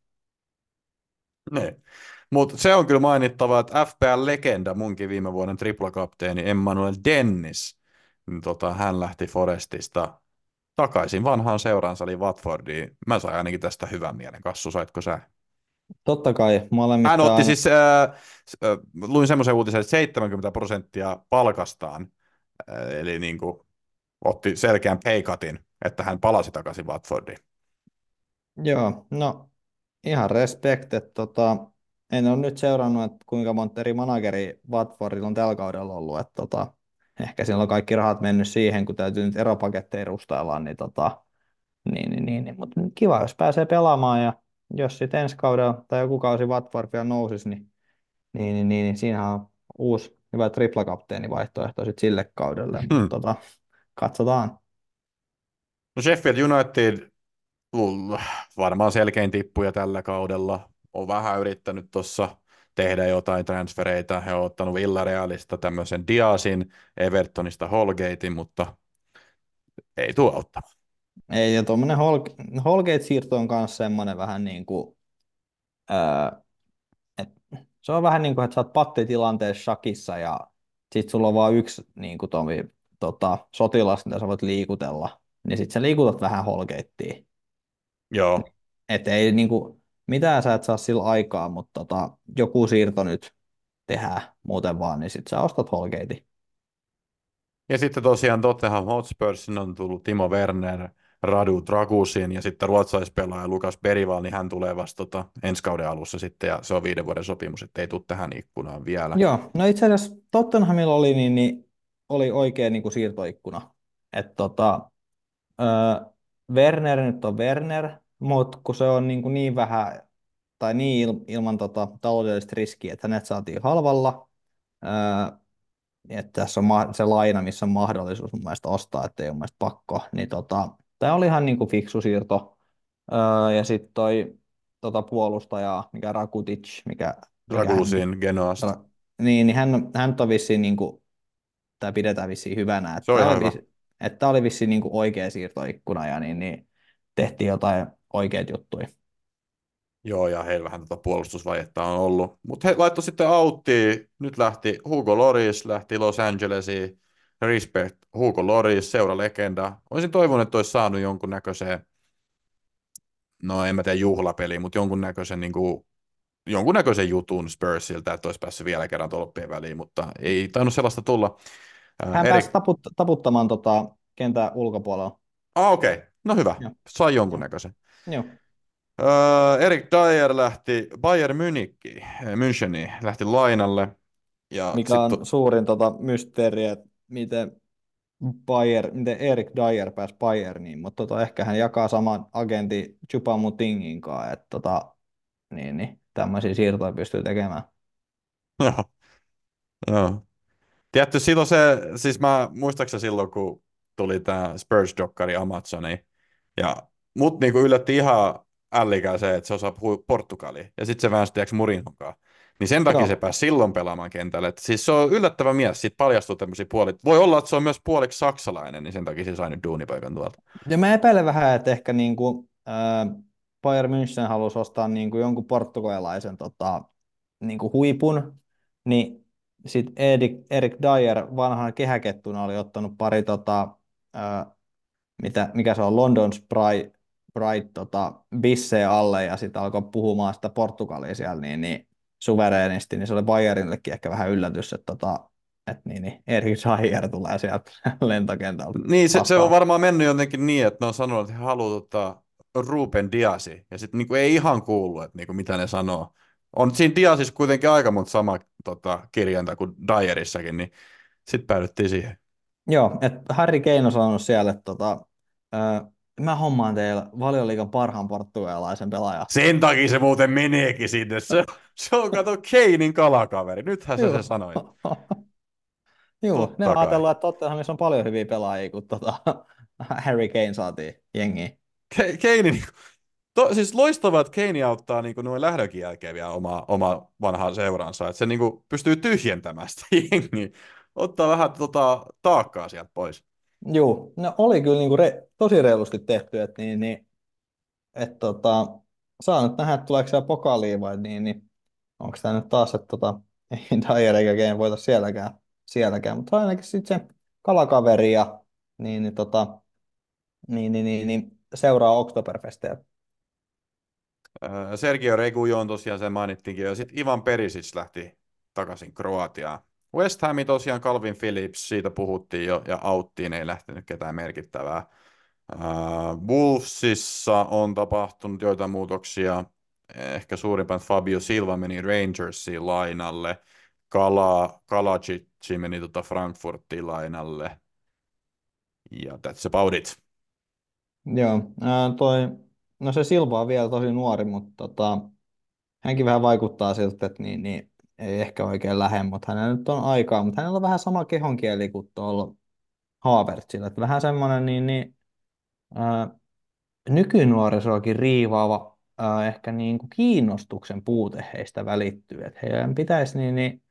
Niin. Mutta se on kyllä mainittava, että FPL-legenda, munkin viime vuoden triplakapteeni Emmanuel Dennis, niin tota, hän lähti Forestista takaisin vanhaan seuraansa, eli Watfordiin. Mä sain ainakin tästä hyvän mielen. Kassu, saitko sä? Totta kai, molemmit Hän otti siis, äh, äh, luin semmoisen uutisen, että 70 prosenttia palkastaan, äh, eli niin kuin, otti selkeän paycutin, että hän palasi takaisin Watfordiin. Joo, no ihan respect, että tota, en ole nyt seurannut, että kuinka monta eri manageri Watfordilla on tällä kaudella ollut, että tota, ehkä siellä on kaikki rahat mennyt siihen, kun täytyy nyt eropaketteja rustailla, niin, tota, niin, niin, niin, niin. mutta kiva, jos pääsee pelaamaan ja jos sitten ensi kaudella tai joku kausi Watford vielä nousisi, niin, niin, niin, niin, niin siinähän on uusi hyvä triplakapteeni vaihtoehto sit sille kaudelle, Hmm. mutta tota, katsotaan. No Sheffield United varmaan selkein tippuja tällä kaudella. On vähän yrittänyt tuossa tehdä jotain transfereita. He on ottanut Villarealista tämmöisen Diasin, Evertonista Holgatein, mutta ei tuo auttamaan. Ei, ja tuommoinen Hol- Holgate-siirto on myös semmoinen vähän niin kuin, et, se on vähän niin kuin, että sä oot pattitilanteessa shakissa ja sit sulla on vaan yksi niin kuin tomi, tota, sotilas, mitä sä voit liikutella, niin sit sä liikutat vähän Holgatea. Joo, Että ei niin kuin, mitään sä et saa sillä aikaa, mutta tota, joku siirto nyt tehdään muuten vaan, niin sit sä ostat Holgatea. Ja sitten tosiaan Tottenham Hotspursin on tullut Timo Werner, Radu Dragusin ja sitten ruotsalaispelaaja Lukas Berival, niin hän tulee vasta tota, ensi kauden alussa sitten ja se on viiden vuoden sopimus, että ei tule tähän ikkunaan vielä. Joo, no itse asiassa Tottenhamilla oli, niin, niin oli oikea niin kuin siirtoikkuna. Että tota, öö, Werner nyt on Werner, mutta kun se on niin, kuin niin vähän tai niin il, ilman tota, taloudellista riskiä, että hänet saatiin halvalla, öö, että tässä on ma- se laina, missä on mahdollisuus mun mielestä ostaa, että ei ole mun mielestä pakko, niin tota, tämä oli ihan niin kuin fiksu siirto. Öö, ja sitten toi tota, puolustaja, mikä Rakutic, mikä, Dragusin Genoasta. Ra- Niin, niin hän, hän on vissiin, niin kuin, tai pidetään vissiin hyvänä, että Se on tämä oli, hyvä. että tämä oli vissiin niin kuin oikea siirtoikkuna ja niin, niin tehtiin jotain oikeita juttuja. Joo, ja heillä vähän tuota puolustusvajetta on ollut. Mutta he laittoi sitten auttiin. Nyt lähti Hugo Loris, lähti Los Angelesiin. Respect Hugo Loris, seuralegenda. Olisin toivonut, että olisi saanut jonkunnäköisen, no en mä tiedä juhlapeli, mutta jonkunnäköisen, niin kuin, jonkunnäköisen jutun Spursiltä, että olisi päässyt vielä kerran tolppien väliin, mutta ei tainnut sellaista tulla. Hän Erik... pääsi taput, taputtamaan tota, kentän ulkopuolella. Ah, okei. Okay. No hyvä. Joo. Sai jonkunnäköisen. Joo. Öö, Erik Dyer lähti Bayern Müncheniin, lähti lainalle. Ja Mikä sit on to- suurin tota, mysteeri, että miten, Bayer, miten Erik Dyer pääsi Bayerniin, mutta tota, ehkä hän jakaa saman agentin Chupamutingin kanssa, että tota, niin, niin, tämmöisiä siirtoja pystyy tekemään. Joo. Joo. Tiedätkö, silloin se, siis mä muistaakseni silloin, kun tuli tämä Spurs-dokkari Amazoniin, ja mut niinku yllätti ihan ällikään se, että se osaa puhua Portugalia, ja sitten se väänsi tiedätkö Murinhonkaan. Niin sen takia Joo. se pääsi silloin pelaamaan kentälle. Et siis se on yllättävä mies, siitä paljastuu tämmöisiä puolit. Voi olla, että se on myös puoliksi saksalainen, niin sen takia se sai nyt duunipaikan tuolta. Ja mä epäilen vähän, että ehkä niin kuin, äh, Bayern München halusi ostaa niin kuin jonkun portugalilaisen tota, niin kuin huipun, niin sitten Erik, Erik Dyer vanhana kehäkettuna oli ottanut pari, tota, äh, mitä, mikä se on, London Sprite, Sprite tota, bissejä alle ja sitten alkoi puhumaan sitä Portugalia siellä niin, niin suvereenisti, niin se oli Bayernillekin ehkä vähän yllätys, että, tota, että niin, niin Erik Dyer tulee sieltä lentokentältä. Niin, se, se on varmaan mennyt jotenkin niin, että ne on sanonut, että he haluavat ottaa Ruben Diasi, ja sitten niinku ei ihan kuullut, että niinku, mitä ne sanoo. On siinä Diasissa kuitenkin aika monta sama tota, kirjainta kuin Dyerissakin, niin sitten päädyttiin siihen. Joo, että Harry Kane on sanonut siellä, että tota, mä hommaan teille valioliigan parhaan portugalilaisen pelaajan. Sen takia se muuten meneekin sinne. Se, se on kato Keinin kalakaveri. Nythän se, se sanoi. Joo, ne on ajatellut, että Tottenhamissa on paljon hyviä pelaajia, kun tota, Harry Kane saatiin jengiin. Ke- niinku- to, siis loistavaa, että Keini auttaa niinku noin lähdönkin jälkeen vielä oma, oma vanhaa seuransa, että se niinku pystyy tyhjentämään sitä jengiä, ottaa vähän tota, taakkaa sieltä pois. Joo, no oli kyllä niinku re, tosi reilusti tehty, että niin, niin, et tota, saa nyt nähdä, tuleeko siellä pokaaliin vai niin, niin onko tämä nyt taas, että tota, ei Dyer eikä Kane voita sielläkään, sielläkään, mutta ainakin sitten se kalakaveri ja niin, niin, tota, niin, niin, niin, niin seuraa Oktoberfestejä. Öö, Sergio Reguilon tosiaan se mainittiinkin, ja sitten Ivan Perisic lähti takaisin Kroatiaan. West Hami tosiaan Calvin Phillips, siitä puhuttiin jo, ja auttiin ei lähtenyt ketään merkittävää. Öö, Wolvesissa on tapahtunut joitain muutoksia. Ehkä suurimpaan Fabio Silva meni Rangersiin lainalle. Kala, Kalacic meni tota Frankfurtiin lainalle. Ja that's about it. Joo, ää, toi, no se Silva on vielä tosi nuori, mutta tota, hänkin vähän vaikuttaa siltä, että niin, niin, ei ehkä oikein lähde, mutta hänellä nyt on aikaa, mutta hänellä on vähän sama kehonkieli kuin tuolla Havertzilla, että vähän semmoinen niin, niin ää, nykynuorisoakin riivaava ää, ehkä niin kuin kiinnostuksen puute heistä välittyy, että heidän pitäisi, niin, niin,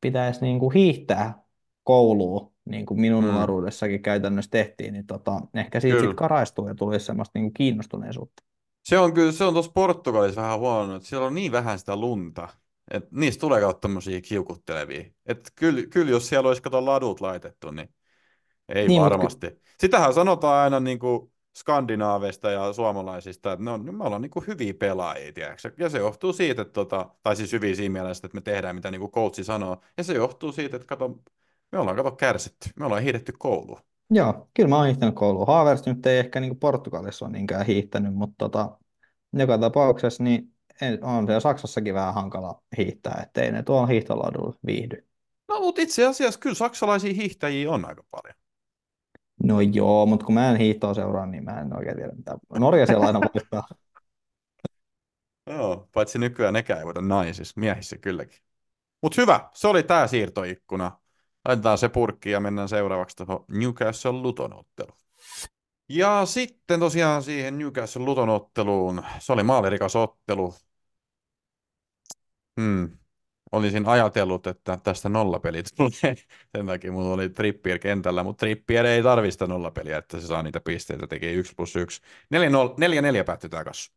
pitäisi niin kuin hiihtää kouluun, niin kuin minun Mm. nuoruudessakin käytännössä tehtiin, niin tota, ehkä siitä sitten karaistuu ja tulisi semmoista niin kuin kiinnostuneisuutta. Se on kyllä, se on tuossa Portugalissa vähän huono, että siellä on niin vähän sitä lunta, että niistä tulee kautta tämmöisiä kiukuttelevia. Että kyllä, kyllä jos siellä olisi kato ladut laitettu, niin ei Niin, varmasti. Sitähän sanotaan aina niin kuin skandinaaveista ja suomalaisista, että ne on, me ollaan niin kuin hyviä pelaajia, tiedätkö? Ja se johtuu siitä, että tota, tai siis hyviä siinä mielessä, että me tehdään mitä niin kuin coachi sanoo. Ja se johtuu siitä, että kato, me ollaan kato kärsitty, me ollaan hiidetty kouluun. Joo, kyllä mä oon hiihtänyt kouluun. Havertz nyt ei ehkä niin kuin Portugalissa ole niinkään hiihtänyt, mutta tota, joka tapauksessa niin on se Saksassakin vähän hankala hiihtää, ettei ne tuolla hiihtoladulla viihdy. No mutta itse asiassa kyllä saksalaisia hiihtäjiä on aika paljon. No joo, mutta kun mä en hiihtoa seuraa, niin mä en oikein tiedä mitä. Norja siellä aina voittaa. Joo, paitsi nykyään nekään ei voida naisissa, miehissä kylläkin. Mutta hyvä, se oli tämä siirtoikkuna. Laitetaan se purkki ja mennään seuraavaksi tuohon Newcastle Luton otteluun. Ja sitten tosiaan siihen Newcastle Luton otteluun. Se oli maalirikas ottelu. Hmm. Olisin ajatellut, että tästä nollapelit tulee. Sen takia mulla oli Trippier kentällä, mutta Trippier ei tarvista nollapeliä, että se saa niitä pisteitä. Teki 1 plus 1. 4-4 päättyi tämä kasvu.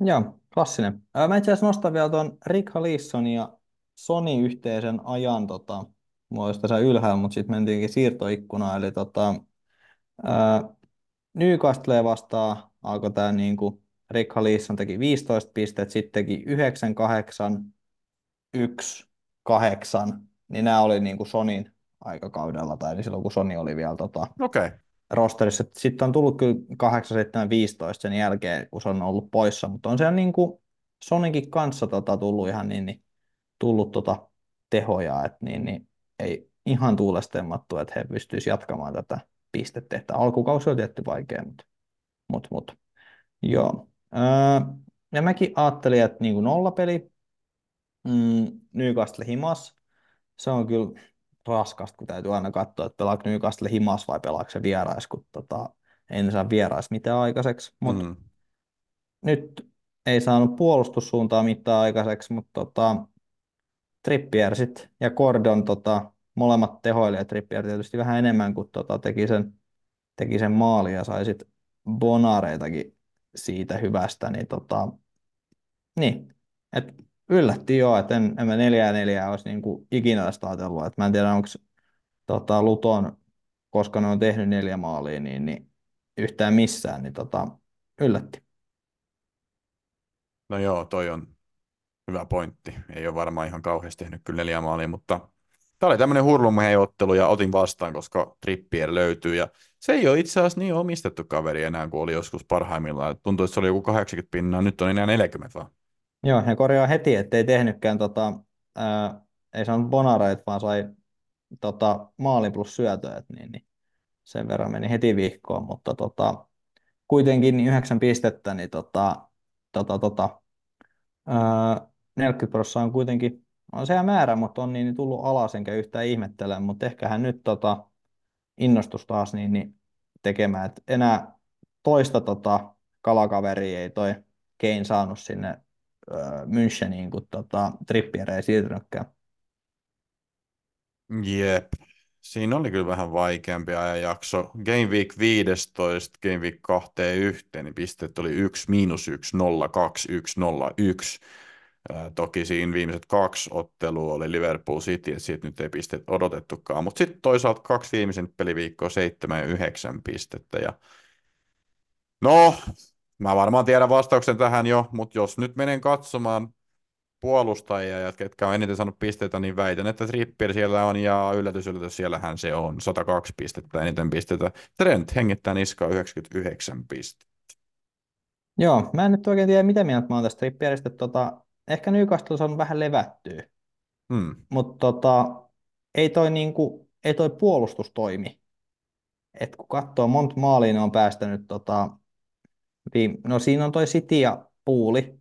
Joo, klassinen. Mä itse asiassa nostan vielä tuon Rick Leeson ja Sony yhteisen ajan, tota, mulla olisi tässä ylhäällä, mutta sitten mentiinkin siirtoikkunaan, eli tota, ää, Newcastle vastaan alkoi tämä niin kuin Rick Leeson teki 15 pistettä, sitten teki 9, 8, 1, 8, niin nämä oli niin kuin Sonin aikakaudella, tai eli silloin kun Sony oli vielä tota. Okay. rosterissa. Sitten on tullut kyllä 8, 7, 15 sen jälkeen, kun se on ollut poissa, mutta on siellä niin kuin Soninkin kanssa tota, tullut ihan niin, niin tullut tota tehoja, että niin, niin ei ihan tuulestemmattu, että he pystyisivät jatkamaan tätä pistettä. Alkukausi oli tietty vaikea, mutta, mutta, mutta joo. Ja mäkin ajattelin, että niin kuin nollapeli mm, Newcastle himas, se on kyllä raskasta, kun täytyy aina katsoa, että pelaako Newcastle himas vai pelaako se vierais, kun tota, ei ne saa vierais mitään aikaiseksi. Mutta Mm. nyt ei saanut puolustussuuntaa mitään aikaiseksi, mutta tota, Trippier sit ja Gordon tota, molemmat tehoilijat, Trippier tietysti vähän enemmän kuin tota, teki, sen, teki sen maali ja sai sit bonareitakin siitä hyvästä, niin, tota, niin et yllätti jo, että en, en mä neljää neljää olisi niinku ikinä tästä ajatellut, että mä en tiedä onko tota, Luton, koska ne on tehnyt neljä maalia, niin, niin yhtään missään, niin tota, yllätti. No joo, toi on hyvä pointti. Ei ole varmaan ihan kauheasti tehnyt kyllä neljä maalia, mutta tämä oli tämmöinen hurlumhei ottelu ja otin vastaan, koska Trippier löytyy. Ja se ei ole itse asiassa niin omistettu kaveri enää kuin oli joskus parhaimmillaan. Tuntuu, että se oli joku 80 pinnaa, nyt on enää 40 vaan. Joo, ja korjaa heti, ettei tehnytkään, tota, ää, ei saanut bonareita, vaan sai tota, maalin plus syötöä, niin, niin sen verran meni heti vihkoon, mutta tota, kuitenkin niin yhdeksän pistettä, niin tota, tota, tota, ää, 40 prosenttia on kuitenkin, on se määrä, mutta on niin, niin tullut alas, enkä yhtään ihmettele, mutta ehkähän nyt tota, innostus taas niin, niin tekemään, että enää toista tota, kalakaveria ei toi Kane saanut sinne öö, Müncheniin, kun tota, Trippier ei siirtynytkään. Jep. Siinä oli kyllä vähän vaikeampi ajanjakso. Game Week 15, Game Week 2 yhteen, niin pisteet oli 1, miinus 1, 0, 2, 1, 0, 1. Toki siinä viimeiset kaksi ottelua oli Liverpool City, että siitä nyt ei pisteet odotettukaan. Mutta sitten toisaalta kaksi viimeisen peliviikkoa, 7 ja 9 pistettä. Ja... No, mä varmaan tiedän vastauksen tähän jo, mutta jos nyt menen katsomaan puolustajia, ja ketkä on eniten saanut pisteitä, niin väitän, että Trippier siellä on, ja yllätys, yllätys, siellähän se on. 102 pistettä, eniten pisteitä. Trent hengittää niskaa 99 pistettä. Joo, mä en nyt oikein tiedä, mitä mieltä mä oon tästä Trippieristä. Tota, ehkä Newcastle on vähän levättyä, Hmm. mutta tota, ei, toi niinku, ei toi puolustus toimi. Et kun katsoo, monta maalia ne on päästänyt, tota, viime... no siinä on toi City ja Puuli,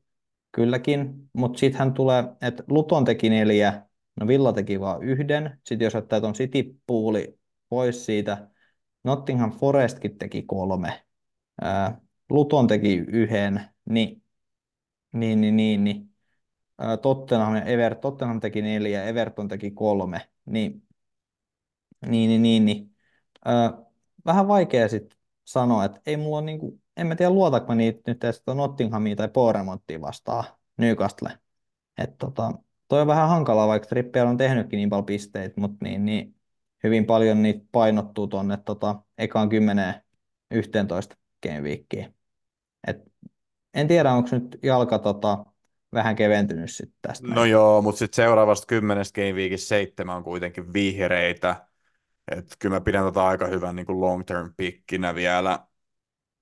kylläkin, mutta sittenhän tulee, että Luton teki neljä, no Villa teki vain yhden, sitten jos ottaa tuon City-puuli pois siitä, Nottingham Forestkin teki kolme, ää, Luton teki yhden, niin, niin, niin, niin, niin. Tottenham, ja Ever, Tottenham teki neljä, Everton teki kolme, niin, niin, niin, niin, niin. Ää, vähän vaikea sitten sanoa, että ei mulla ole niinku, en mä tiedä luotanko mä niitä nyt edes Nottinghamia tai Bournemouthia vastaan Newcastle. että tota, toi on vähän hankalaa, vaikka Trippier on tehnytkin niin paljon pisteitä, mutta niin, niin hyvin paljon niitä painottuu tuonne tota, ekaan 10 11 game weekiin. Et en tiedä, onko nyt jalka tota, vähän keventynyt sitten tästä. No joo, mutta sitten seuraavasta kymmenestä game weekistä seitsemän on kuitenkin vihreitä. Et kyllä mä pidän tota aika hyvän niin long term pickinä vielä.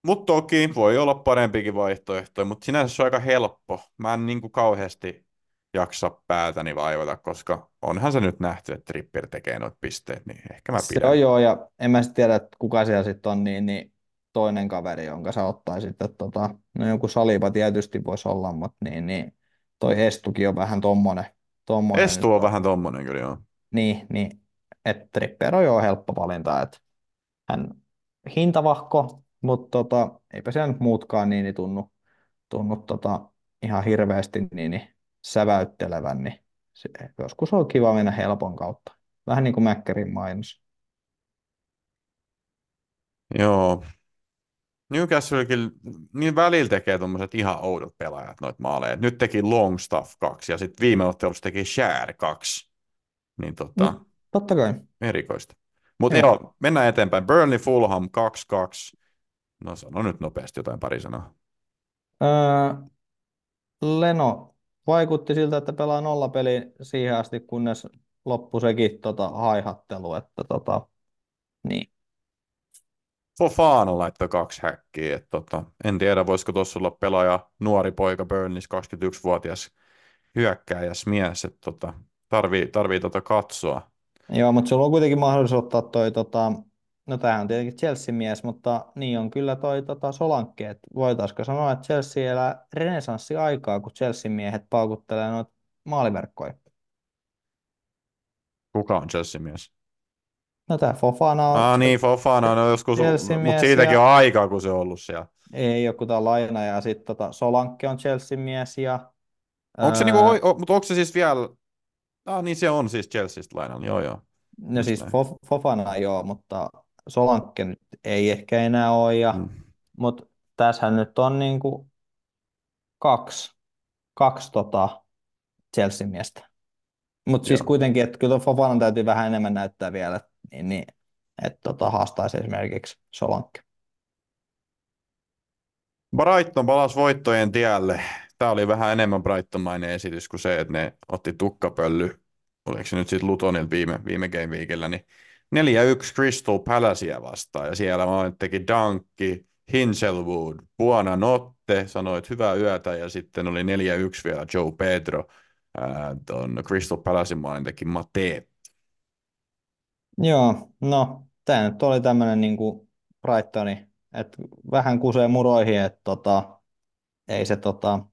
Mutta toki voi olla parempikin vaihtoehto, mutta sinänsä se on aika helppo. Mä en niin kuin kauheasti jaksa päätäni vaivata, koska onhan se nyt nähty, että Trippier tekee noita pisteet, niin ehkä mä pidän. Se on joo, ja en mä sitten tiedä, että kuka siellä sitten on niin, niin toinen kaveri, jonka sä ottaisit. Että tota, no joku Saliba tietysti voisi olla, mutta niin, niin toi Estukin on vähän tommonen. tommonen Estu on vähän tommonen kyllä, joo. Niin, niin että Trippier on jo helppo valinta, että hän hintavahko, mutta tota, eipä siellä nyt muutkaan niin, niin tunnu, tunnu tota, ihan hirveästi niin, niin säväyttelevän, niin se, joskus on kiva mennä helpon kautta. Vähän niin kuin Mäkkärin mainos. Joo. Newcastlekin niin välillä tekee tuommoiset ihan oudot pelaajat noita maaleja. Nyt teki Longstaff kaksi ja sitten viime ottelussa teki Share kaksi. Niin tota, no, totta kai. Erikoista. Mutta joo. mennään eteenpäin. Burnley Fulham 2-2. No sano nyt nopeasti jotain pari sanaa. Öö, Leno vaikutti siltä, että pelaa nolla peli siihen asti, kunnes loppui sekin tota, haihattelu. Että, tota, niin. Fofana laittoi kaksi häkkiä. Et, tota, en tiedä, voisiko tuossa olla pelaaja, nuori poika Burnleys, 21-vuotias hyökkääjäs mies. Et, tota, tarvii, tarvii tota katsoa. Joo, mutta sulla on kuitenkin mahdollisuus ottaa toi, tota, no tämähän on tietenkin Chelsea-mies, mutta niin on kyllä toi tota, Solanke, että voitaisiko sanoa, että Chelsea elää renesanssi-aikaa, kun Chelsea-miehet paukuttelee noita maaliverkkoja. Kuka on Chelsea-mies? No tämä Fofana on. Ah niin, Fofana on joskus, mutta siitäkin ja... on aikaa, kun se on ollut siellä. Ei joku tämä laina, ja sitten tota, Solanke on Chelsea-mies, ja... Onko se, niinku, mutta onko se siis vielä Ah, niin se on siis Chelseastä lainalla, joo joo. No Just siis Fof- Fofana joo, mutta Solankke nyt ei ehkä enää ole, ja, mm. mutta tässähän nyt on niin kuin kaksi, kaksi tota Chelsea-miestä. Mutta siis kuitenkin, että kyllä Fofana täytyy vähän enemmän näyttää vielä, niin, niin että tota, haastaisi esimerkiksi Solankke. Brighton palasi voittojen tielle. Tämä oli vähän enemmän Brightonmainen esitys kuin se, että ne otti tukkapölly, oliko se nyt sitten Lutonil viime, viime game weekillä, niin 4-1 Crystal Palacea vastaan, ja siellä mä teki Dunkki, Hinselwood, Buona Notte, sanoit hyvää yötä, ja sitten oli 4-1 vielä Joe Pedro, tuon Crystal Palacin maalin teki Mate. Joo, no tämä nyt oli tämmöinen niin Brightoni, että vähän kusee muroihin, että tota, ei se tota,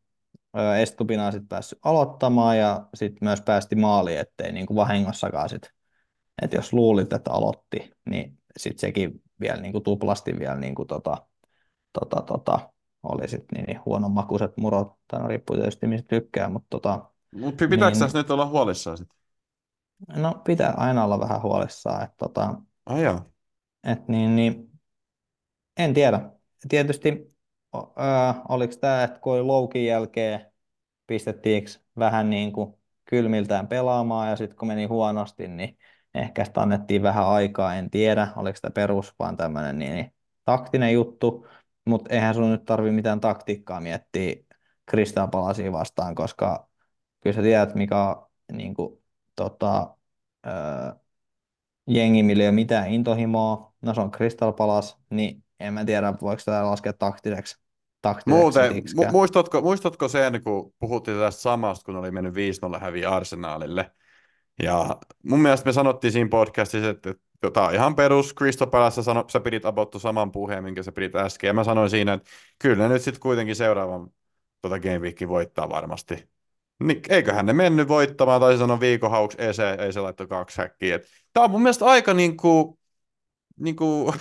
Estupina sitten päässyt aloittamaan ja sitten myös päästi maaliin, ettei niin vahingossakaan sit, että jos luulit, että aloitti, niin sitten sekin vielä niin tuplasti vielä niin kuin tota, tota, tota, oli sitten niin, niin huonommakuiset murot, tai no, riippuu tietysti mistä tykkää, mutta tota, Mutta pitääkö niin, tässä nyt olla huolissaan sitten? No pitää aina olla vähän huolissaan, että tota, Ai joo. et niin, niin, en tiedä. Tietysti äh, oliko tämä, että kun loukin jälkeen, pistettiinkö vähän niin kuin kylmiltään pelaamaan ja sitten kun meni huonosti, niin ehkä sitä annettiin vähän aikaa, en tiedä, oliko sitä perus vaan tämmöinen niin, niin, taktinen juttu, mutta eihän sun nyt tarvi mitään taktiikkaa miettiä Crystal Palacea vastaan, koska kyllä sä tiedät, mikä on niin kuin, tota, öö, jengi, millä ei ole mitään intohimoa, no se on Crystal Palace, niin en mä tiedä, voiko tätä laskea taktiseksi. taktiseksi Muuten, mu- muistatko, muistatko sen, kun puhuttiin tästä samasta, kun oli mennyt 5-0 häviä Arsenaalille? Ja mun mielestä me sanottiin siinä podcastissa, että tämä on ihan perus. Crystal Palace, sano, sä pidit abottu saman puheen, minkä sä pidit äsken. Ja mä sanoin siinä, että kyllä nyt sitten kuitenkin seuraavan tota Game Weekin voittaa varmasti. Niin, eiköhän ne mennyt voittamaan, tai sanoa viikohauks, ei se, ei se laittu kaksi häkkiä. Tämä on mun mielestä aika niinku, niinku,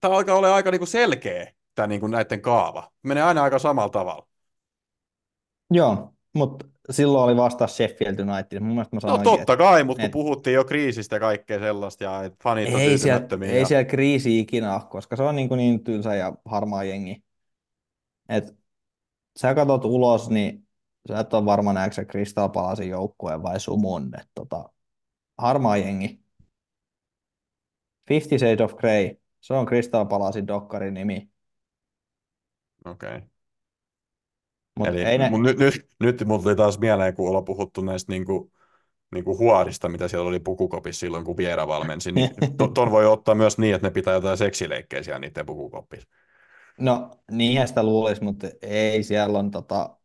tämä alkaa olla aika niinku selkeä, tämä niinku näiden kaava. Menee aina aika samalla tavalla. Joo, mutta silloin oli vasta Sheffield United. Mun mielestä mä No totta kai, mutta kun et- puhuttiin jo kriisistä ja kaikkea sellaista, ja että fanit on ei siellä, ei ja- siellä kriisi ikinä ole, koska se on niin, kuin niin tylsä ja harmaa jengi. Et sä katot ulos, niin sä et ole varma näetkö sä Crystal Palacein joukkueen vai Sumun. Et tota, harmaa jengi. Fifty Shades of Grey, se on Crystal Palacein dokkarin nimi. Okei. Mutta Eli ei ne, mun, nyt, nyt, nyt mulla tuli taas mieleen, kun ollaan puhuttu näistä niinku, niinku huorista, mitä siellä oli pukukopissa silloin, kun Viera valmensi, niin to, ton voi ottaa myös niin, että ne pitää jotain seksileikkejä siellä niiden pukukopissa. no niinhän sitä luulisi, mutta ei, siellä on, tota,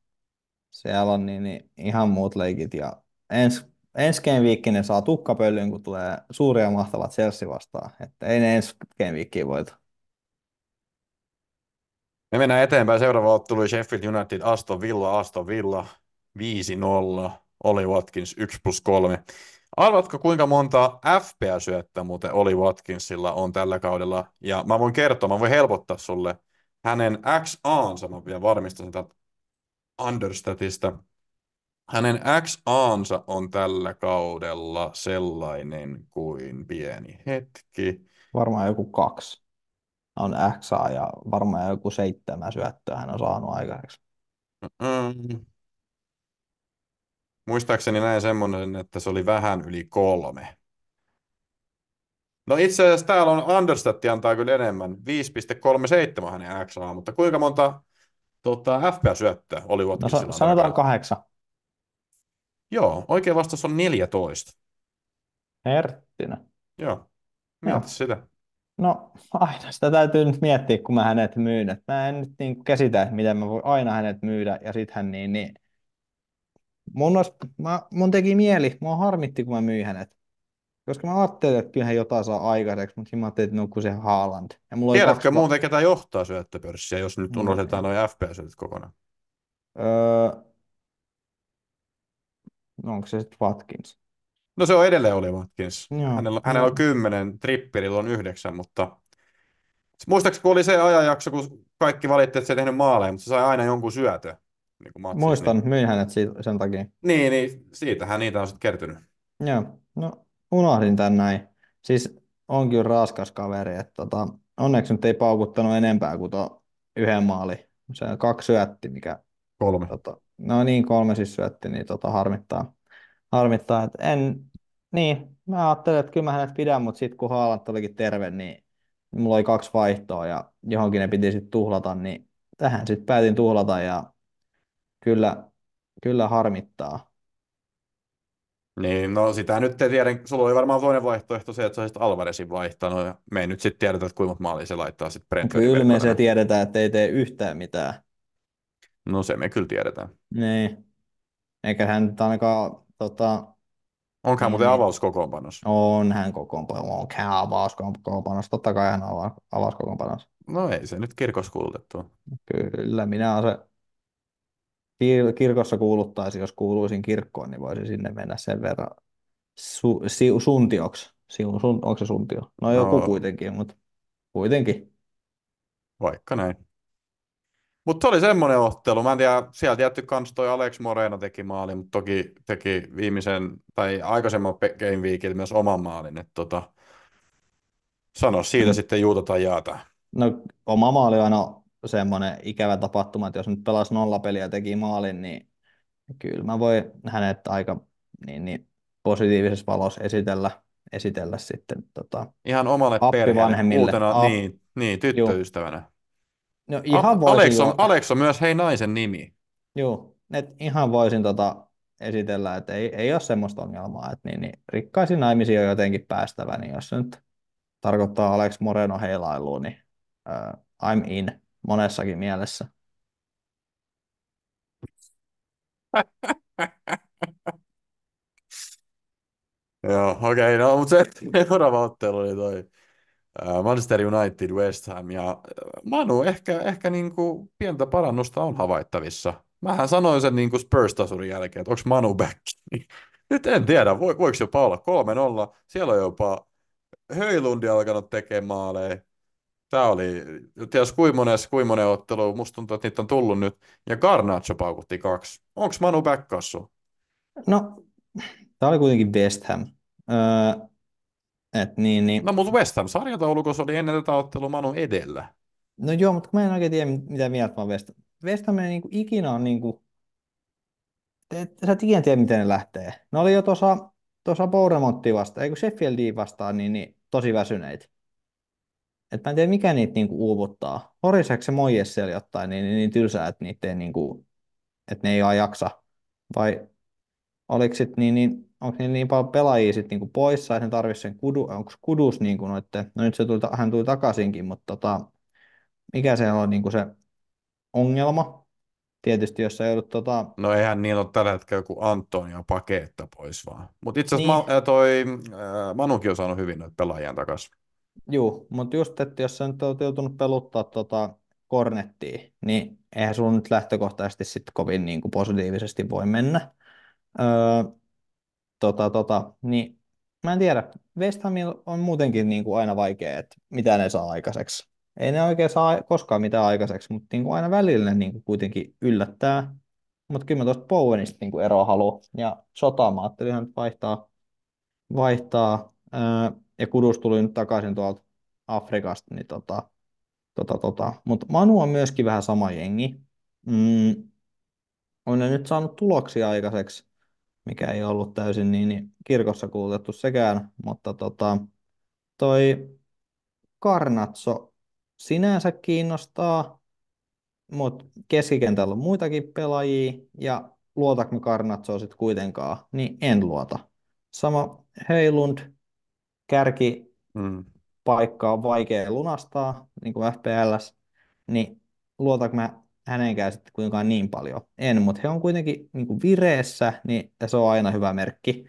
siellä on niin, niin ihan muut leikit. Ja ens, ensi game ne saa tukkapöllyn, kun tulee suuria ja mahtavat Chelsea vastaan. Että ei ne ensi game weekiin voita. Me mennään eteenpäin. Seuraava ottelu Sheffield United, Aston Villa, Aston Villa 5-0, Oli Watkins 1 plus 3. Arvatko kuinka monta FPA-syöttä muuten Oli Watkinsilla on tällä kaudella? Ja mä voin kertoa, mä voin helpottaa sulle hänen XAnsa, mä vielä varmistan sitä Understatista. Hänen XAnsa on tällä kaudella sellainen kuin pieni hetki. Varmaan joku kaksi on XA ja varmaan joku seitsemän syöttöä hän on saanut aikaiseksi. Mm. Muistaakseni näin semmoinen, että se oli vähän yli kolme. No itse asiassa täällä on Understat antaa kyllä enemmän. 5,37 hänen XA, mutta kuinka monta tota, FPA-syöttöä oli No Watkinsilla? tällä sanotaan kahdeksan. Joo, oikea vastaus on 14. Herttinen. Joo, mieti Joo. sitä. No aina sitä täytyy nyt miettiä, kun mä hänet myyn. Et mä en nyt niin käsitä, että miten mä voin aina hänet myydä ja sit hän niin, niin mun, olisi, mä, mun teki mieli, mua harmitti, kun mä myin hänet. Koska mä ajattelin, että kyllä hän jotain saa aikaiseksi, mutta mä ajattelin, että no kun se Haaland. Ja mulla Tiedätkö kaksi- muuten, ketä johtaa syöttöpörssiä, jos nyt No, unohdetaan noin FPA-syötöt kokonaan? Öö, no onko se sitten Watkins? No se on edelleen oli Watkins. Joo, Hänellä, hänellä on kymmenen, Trippelillä on yhdeksän, mutta muistaakseni kun oli se ajanjakso, kun kaikki valitti, että se ei tehnyt maaleja, mutta se sai aina jonkun syötön. Niin kuin Muistan, myin hänet siitä, sen takia. Niin, niin, niin siitähän niitä on sitten kertynyt. Joo, no unohdin tän näin. Siis on kyllä raskas kaveri, että tota, onneksi nyt ei paukuttanut enempää kuin tuo yhden maali. Se on kaksi syötti, mikä, Kolme. tota, no niin, kolme siis syötti, niin tota, harmittaa. Harmittaa, että en, niin, mä ajattelin, että kyllä mä hänet pidän, mutta sitten kun Haaland olikin terve, niin mulla oli kaksi vaihtoa ja johonkin ne piti sitten tuhlata, niin tähän sitten päätin tuhlata ja kyllä, kyllä harmittaa. Niin, no sitä nyt ei tiedä. Sulla oli varmaan toinen vaihtoehto se, että sä olisit Alvarezin vaihtanut. Ja me ei nyt sitten tiedetä, että kuinka maalia se laittaa sitten Brentfordin Kyllä me se tiedetään, että ei tee yhtään mitään. No se me kyllä tiedetään. Niin. Eikä hän nyt ainakaan, tota, Onkohan Niin, muuten niin. avauskokoonpanossa? on hän kokoonpano, on hän avauskokoonpanossa, totta kai hän on avauskokoonpanossa. No ei se nyt kirkossa kuulutettu. Kyllä, minä olen se kir- kirkossa kuuluttaisi, jos kuuluisin kirkkoon, niin voisin sinne mennä sen verran su- si- suntioksi. Si- sun- onko se suntio? No joku No. kuitenkin, mutta kuitenkin. Vaikka näin. Mutta se oli semmoinen ottelu. Mä en tiedä, siellä tietty kans toi Alex Moreno teki maalin, mutta toki teki viimeisen tai aikaisemman game weekillä myös oman maalin. Et tota, sano siitä Mm. sitten juuta tai jaata. No oma maali on aina semmoinen ikävä tapahtuma, että jos nyt pelasi nollapeliä ja teki maalin, niin kyllä mä voin hänet aika niin, niin positiivisessa valossa esitellä, esitellä sitten. Tota. Ihan omalle perheelle uutena, Ap- niin, niin, tyttöystävänä. No ihan A- voisin, Alex on, Alex on myös hei naisen nimi. juu, et ihan voisin tota esitellä, että ei, ei ole semmoista ongelmaa, että niin, niin rikkaisiin naimisiin on jotenkin päästävä, niin jos se nyt tarkoittaa Alex Moreno heilailua, niin uh, I'm in monessakin mielessä. Joo, okei, okay, no mutta se seuraava ottelu oli toi Manchester United, West Ham ja Manu, ehkä, ehkä niin kuin pientä parannusta on havaittavissa. Mähän sanoin sen niin kuin Spurs-tasurin jälkeen, että onko Manu back. Nyt en tiedä, vo, voiko jopa olla 3-0. Siellä on jopa Höjlundi alkanut tekemään maaleja. Tämä oli, ties kuinka monessa, kuinka monen ottelu, musta tuntuu, että niitä on tullut nyt. Ja Garnacho paukutti kaksi. Onko Manu back kassu? No, tämä oli kuitenkin West Ham. Öö, et niin, niin. No mutta West Ham sarjataulukossa oli ennen tätä ottelua Manu edellä. No joo, mutta mä en oikein tiedä, mitä mieltä mä West, West Ham ei niinku ikinä on niinku, et, sä et ikinä tiedä, miten ne lähtee. Ne oli jo tuossa tuossa Bournemouttia vastaan, eikö Sheffieldia vastaan, niin, niin tosi väsyneitä. Et mä en tiedä, mikä niitä niinku uuvuttaa. Horiseeko se Moies siellä jotain, niin, niin, niin tylsää, että, niitä ei, niinku, että ne ei vaan jaksa. Vai oliko sit niin, niin onko niillä niin paljon pelaajia sit niinku poissa, että ne tarvitsisi sen kudu, onko kudus niinku noitte, no nyt se tuli, hän tuli takaisinkin, mutta tota, mikä se on niinku se ongelma? Tietysti, jos sä joudut tota... No eihän niin ole tällä hetkellä kuin Antonio Paketta pois vaan. Mutta itse asiassa Niin. Ma- äh, toi äh, Manukin on saanut hyvin noita pelaajia takaisin. Juu, mutta just, että jos sä nyt oot joutunut peluttaa tota Kornettia, niin eihän sulla nyt lähtökohtaisesti sitten kovin niin kuin positiivisesti voi mennä. Öö, tota, tota, niin mä en tiedä, West Hamilla on muutenkin niin kuin aina vaikea, että mitä ne saa aikaiseksi. Ei ne oikein saa koskaan mitään aikaiseksi, mutta niin kuin aina välillä ne niin kuin kuitenkin yllättää. Mutta kyllä mä tuosta Bowenista niin kuin eroa haluan. Ja Sotaa mä ajattelin vaihtaa, vaihtaa. Öö, ja Kudus tuli nyt takaisin tuolta Afrikasta, niin tota, tota, tota. Mutta Manu on myöskin vähän sama jengi. Mm, on ne nyt saanut tuloksia aikaiseksi, mikä ei ollut täysin niin, niin kirkossa kuulutettu sekään, mutta tota, toi Karnatso sinänsä kiinnostaa, mutta keskikentällä on muitakin pelaajia, ja luotanko Karnatsoa sitten kuitenkaan, niin en luota. Sama Heilund, kärki Mm. paikka on vaikea lunastaa, niin kuin FPLs, niin luotanko mä hänenkään sitten kuitenkaan niin paljon? En, mutta he on kuitenkin niin kuin vireessä, niin ja se on aina hyvä merkki.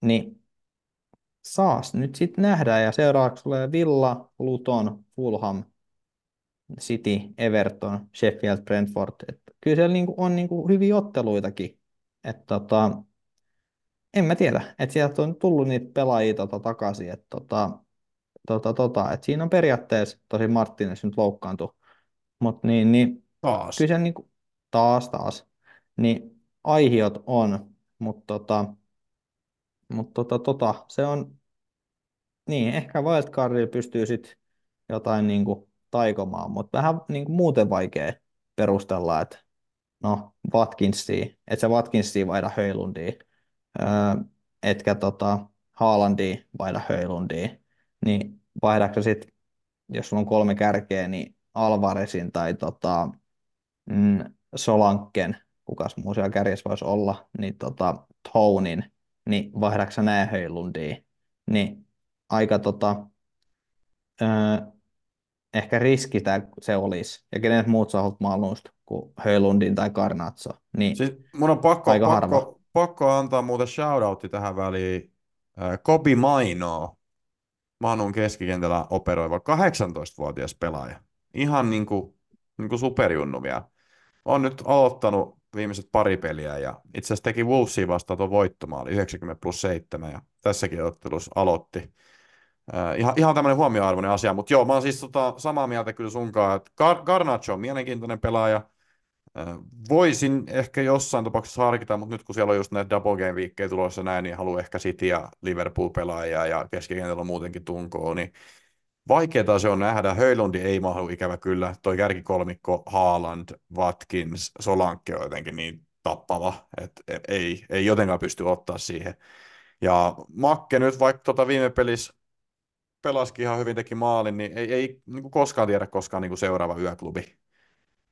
Niin saas nyt sitten nähdään, ja seuraavaksi tulee Villa, Luton, Fulham, City, Everton, Sheffield, Brentford. Et kyllä siellä niinku on niinku hyviä otteluitakin. Et tota, en mä tiedä, että sieltä on tullut niitä pelaajia tota takaisin. Et tota, tota, tota, et siinä on periaatteessa, tosi Martínez nyt loukkaantui, mutta niin, niin, Taas. kyllä se niinku, taas taas, niin aihiot on, mutta tota, mut tota, tota, se on, niin ehkä wildcardilla pystyy sitten jotain niinku taikomaan, mutta vähän niinku muuten vaikea perustella, että no Watkinsia, et sä Watkinsia vaihda Höylundia, öö, etkä tota Haalandia vaihda Höylundia, niin vaihdatko sit, jos sulla on kolme kärkeä, niin Alvarezin tai tota, mm, Solanken, kukas muu siellä kärjessä voisi olla, niin tota, Tonin, niin vaihdatko nää Höylundia, niin aika tota, öö, ehkä riski tää se olisi, ja kenet muut saa maailmusta kuin Höylundin tai Garnatso, niin Siis mun on pakko, Aika pakko, pakko antaa muuten shoutoutti tähän väliin. Äh, Kobi Maino, Manun keskikentällä operoiva 18-vuotias pelaaja. Ihan niin kuin, niin kuin superjunnu vielä. On nyt aloittanut viimeiset pari peliä ja itse asiassa teki Wolvesia vastaan tuon voittomaali 90 plus 7 ja tässäkin ottelussa aloitti. Äh, ihan, ihan tämmöinen huomioarvoinen asia, mutta joo, mä oon siis tota, samaa mieltä kyllä sunkaan, että Gar- Garnacho on mielenkiintoinen pelaaja, Voisin ehkä jossain tapauksessa harkita, mutta nyt kun siellä on just näitä double game viikkejä tulossa näin, niin haluan ehkä City ja Liverpool pelaajia ja keskikentällä muutenkin tunkoa, niin vaikeaa se on nähdä. Höjlundi ei mahdu ikävä kyllä. Toi kärkikolmikko Haaland, Watkins, Solanke on jotenkin niin tappava, että ei, ei jotenkaan pysty ottaa siihen. Ja Makke nyt, vaikka tota viime pelissä pelasikin ihan hyvin, teki maalin, niin ei, ei niin koskaan tiedä koskaan niin seuraava yöklubi.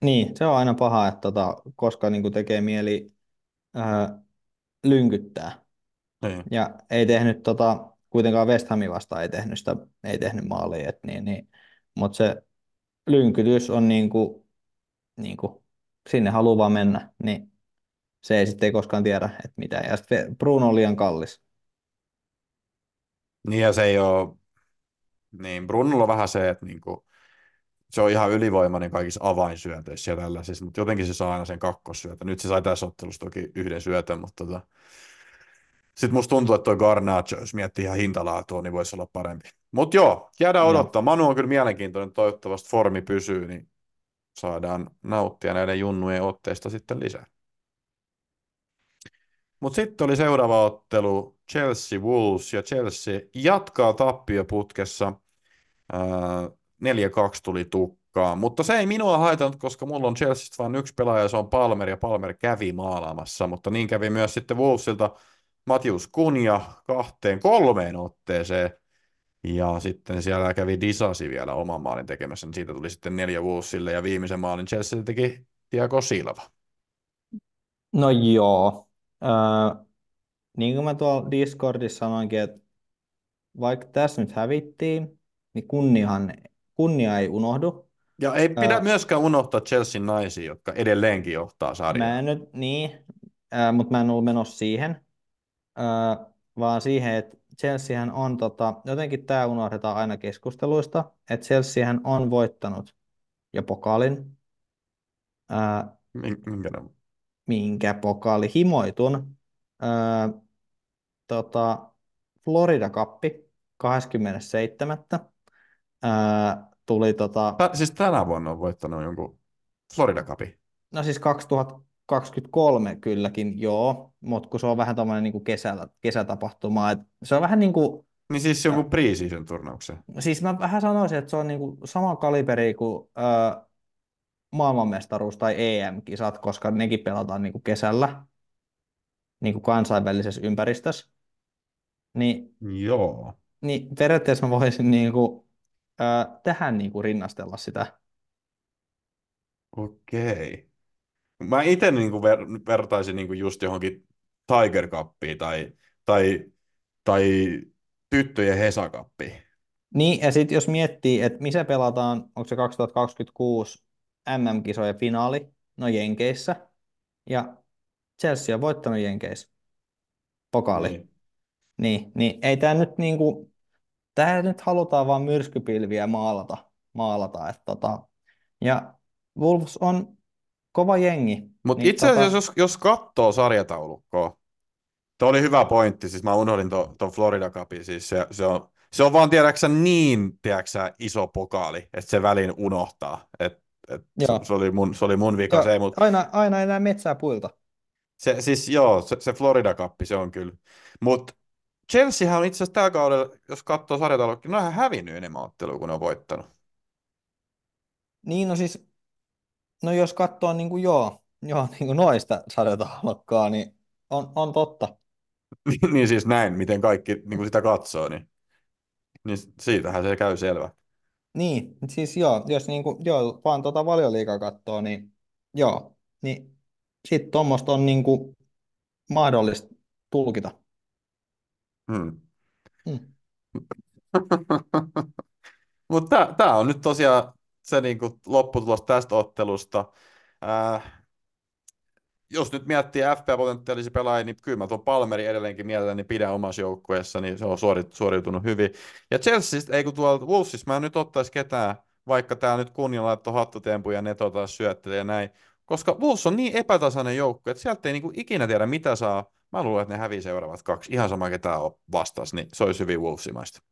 Niin, se on aina paha, että tota, koska niin kuin tekee mieli ää, lynkyttää. Niin. Ja ei tehnyt tota, kuitenkaan West Hamin vastaan ei tehnyt sitä, ei tehnyt maalia, et niin, niin. mutta se lynkytys on niin kuin, niin kuin, sinne haluaa vaan mennä, niin se ei sitten ei koskaan tiedä, että mitä. Ja sitten Bruno on liian kallis. Niin ja se ei ole, Niin, Brunnulla on vähän se, että niinku, se on ihan ylivoimainen kaikissa avainsyötöissä ja tällaisissa, mutta jotenkin se saa aina sen kakkosyötön. Nyt se sai tässä ottelussa toki yhden syötön, mutta tota, sitten musta tuntuu, että toi Garnacho, jos miettii ihan hintalaatua, niin voisi olla parempi. Mutta joo, jäädään odottaa. Manu on kyllä mielenkiintoinen, toivottavasti formi pysyy, niin saadaan nauttia näiden junnujen otteista sitten lisää. Mutta sitten oli seuraava ottelu Chelsea Wolves ja Chelsea jatkaa tappioputkessa. 4-2 tuli tukkaan, mutta se ei minua haitannut, koska mulla on Chelseasta vain yksi pelaaja, se on Palmer, ja Palmer kävi maalaamassa, mutta niin kävi myös sitten Wolvesilta Matius Kunja kahteen kolmeen otteeseen, ja sitten siellä kävi Disasi vielä oman maalin tekemässä, niin siitä tuli sitten neljä Wolvesille, ja viimeisen maalin Chelsea teki Tiago Silva. No joo. Äh, niin kuin mä tuolla Discordissa sanoinkin, että vaikka tässä nyt hävittiin, niin kunniahan, kunnia ei unohdu. Ja ei pidä äh, myöskään unohtaa Chelsean naisia, jotka edelleenkin johtaa sarjaa. Mä en nyt, niin, äh, mutta mä en ollut menossa siihen, äh, vaan siihen, että Chelseahän on, tota, jotenkin tämä unohdetaan aina keskusteluista, että Chelseahän on voittanut jo pokaalin. Äh, minkä ne? Minkä pokaali? Himoitun. Äh, tota, Florida Cup 27. Ää, tuli tota... Tä, siis tänä vuonna on voittanut jonkun Florida Cupin. No siis 2023 kylläkin, joo, mutta kun se on vähän tämmöinen niin kesällä, kesätapahtuma, että se on vähän niin kuin... Niin siis jonkun pre-season turnauksen. Siis mä vähän sanoisin, että se on niin kuin sama kaliberi kuin ää, maailmanmestaruus tai EM-kisat, koska nekin pelataan niin kuin kesällä niin kuin kansainvälisessä ympäristössä. Niin, Joo. Niin periaatteessa mä voisin niin kuin, ää, tähän niin kuin rinnastella sitä. Okei. Mä itse niin kuin ver, vertaisin niin kuin just johonkin Tiger Cupiin tai, tai, tai tyttöjen Hesa Cupiin. Niin, ja sitten jos miettii, että missä pelataan, onko se 2026 MM-kisojen finaali, no Jenkeissä, ja Chelsea on voittanut Jenkeissä pokaali. Niin. Niin, niin ei tämä nyt niinku, tämä nyt halutaan vaan myrskypilviä maalata, maalata että tota, ja Wolves on kova jengi. Mutta niin, itse asiassa, tota... jos, jos katsoo sarjataulukkoa, Tuo oli hyvä pointti, siis mä unohdin tuon to, Florida Cupin, siis se, se, on, se on vaan tiedäksä niin tiedäksä, iso pokaali, että se välin unohtaa. Et, et se, se, oli mun, se oli mun vika. Joo, se, mut... aina, aina enää metsää puilta. Se, siis joo, se, se Florida Cup, se on kyllä. Mutta Chelseahän on itse asiassa tällä kaudella, jos katsoo sarjataloukin, ne on hävinnyt enemmän ottelua kuin ne on voittanut. Niin, no siis, no jos katsoo niin kuin joo, joo niin kuin noista sarjataulukkaa, niin on, on totta. niin siis näin, miten kaikki niin kuin sitä katsoo, niin, niin siitähän se käy selvä. Niin, siis joo, jos niin kuin, joo, vaan tuota valioliikaa katsoo, niin joo, niin sitten tuommoista on niin kuin mahdollista tulkita. Hmm. Hmm. Mutta tämä on nyt tosiaan se niinku lopputulos tästä ottelusta. Äh, jos nyt miettii FP-potentiaalisia pelaajia, niin kyllä mä tuon Palmeri edelleenkin mielelläni pidän omassa joukkueessa, niin se on suoriutunut hyvin. Ja Chelsea, ei kun tuolla Wolvesissa mä en nyt ottaisi ketään, vaikka täällä nyt kunnia laittoi hattutempuja ja Neto taas syöttelee ja näin, koska Wolves on niin epätasainen joukko, että sieltä ei niinku ikinä tiedä mitä saa Mä luulen, että ne hävii seuraavat kaksi. Ihan sama, ketä on vastas, niin se olisi hyvin Wolvesimaista.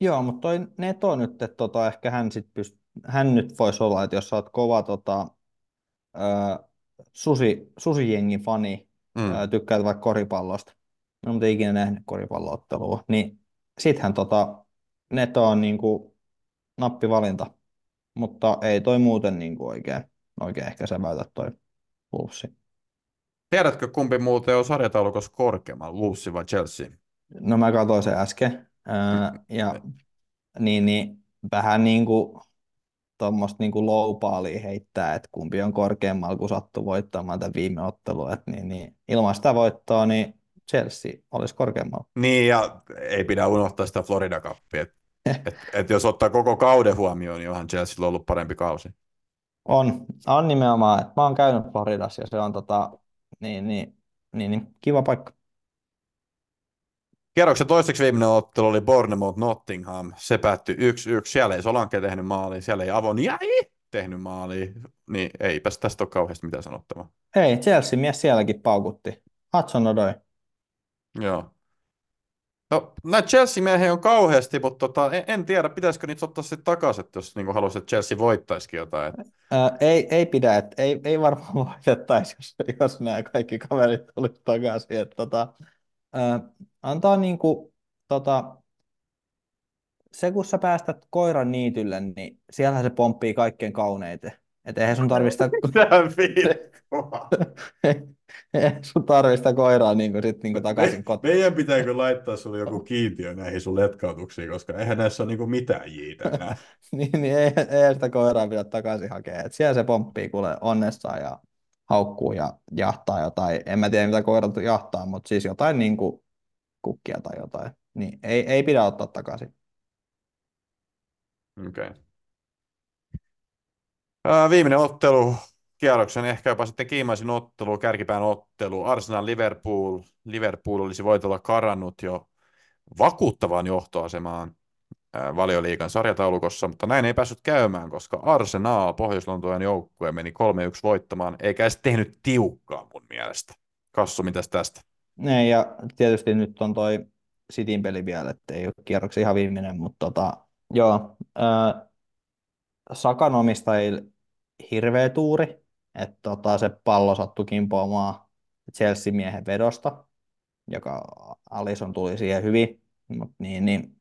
Joo, mutta toi Neto nyt, että tota, ehkä hän, sit pyst- hän nyt voisi olla, että jos sä oot kova tota, ää, susi, susijengin fani, mm. ää, tykkäät vaikka koripallosta, no, mutta ikinä nähnyt koripalloottelua, niin sittenhän tota, Neto on niinku nappivalinta, mutta ei toi muuten niinku oikein, oikein ehkä säväytä toi Wolvesi. Tiedätkö, kumpi muuten on sarjataulukossa korkeammalla, Wolves vai Chelsea? No mä katsoin sen äsken. Ää, ja niin, niin, vähän niin kuin tuommoista niin low heittää, että kumpi on korkeammalla, kun sattuu voittamaan tämän viime ottelun. Et niin, niin, ilman sitä voittoa, niin Chelsea olisi korkeammalla. Niin, ja ei pidä unohtaa sitä Florida Cupia. Et, et, et jos ottaa koko kauden huomioon, niin onhan Chelsea ollut parempi kausi. On, on nimenomaan. Että mä oon käynyt Floridassa ja se on tota, niin, niin, niin, niin kiva paikka. Kierroksen toiseksi viimeinen ottelu oli Bournemouth Nottingham. Se päättyi 1-1. Siellä ei Solanke tehnyt maalia, siellä ei Avon jäi tehnyt maalia. Niin eipäs tästä ole kauheasti mitään sanottavaa. Ei, Chelsea-mies sielläkin paukutti. Hudson Odoi. Joo. No, näitä Chelsea-miehiä on kauheasti, mutta tota, en, en tiedä, pitäisikö niitä ottaa sitten takaisin, jos niin haluaisit, että Chelsea voittaisikin jotain. Ää, ei, ei pidä, että ei, ei varmaan voitettaisi, jos, jos nämä kaikki kaverit tulisi takaisin. Että, tota, ää, antaa niinku, tota, se, kun sä päästät koiran niitylle, niin siellähän se pomppii kaikkein kauneiten. Että eihän sun tarvista, Mitä sun tarvista koiraa niinku sit niinku takaisin kotiin. Meidän pitääkö laittaa sulle joku kiintiö näihin sun letkautuksiin, koska eihän näissä ole niinku mitään jiitä niin, niin ei, ei sitä koiraa pidä takaisin hakea. Et siellä se pomppii kuule onnessaan ja haukkuu ja jahtaa jotain. En mä tiedä, mitä koirat jahtaa, mutta siis jotain niin kuin kukkia tai jotain. Niin ei, ei pidä ottaa takaisin. Okei. Okay. Viimeinen ottelu, kierroksen ehkä jopa sitten kiimaisin ottelu, kärkipään ottelu, Arsenal Liverpool. Liverpool olisi voitolla karannut jo vakuuttavaan johtoasemaan valioliikan sarjataulukossa, mutta näin ei päässyt käymään, koska Arsenal, Pohjois-Lontojen joukkue, meni 3-1 voittamaan, eikä edes tehnyt tiukkaa mun mielestä. Kassu, mitäs tästä? Ne, ja tietysti nyt on toi Cityn peli vielä, että ei ole kierroksen ihan viimeinen, mutta tota, joo, ää, Sakan omistajille hirveä tuuri, että tota, se pallo sattui kimpoamaan Chelsea-miehen vedosta, joka Alison tuli siihen hyvin, mutta niin, niin,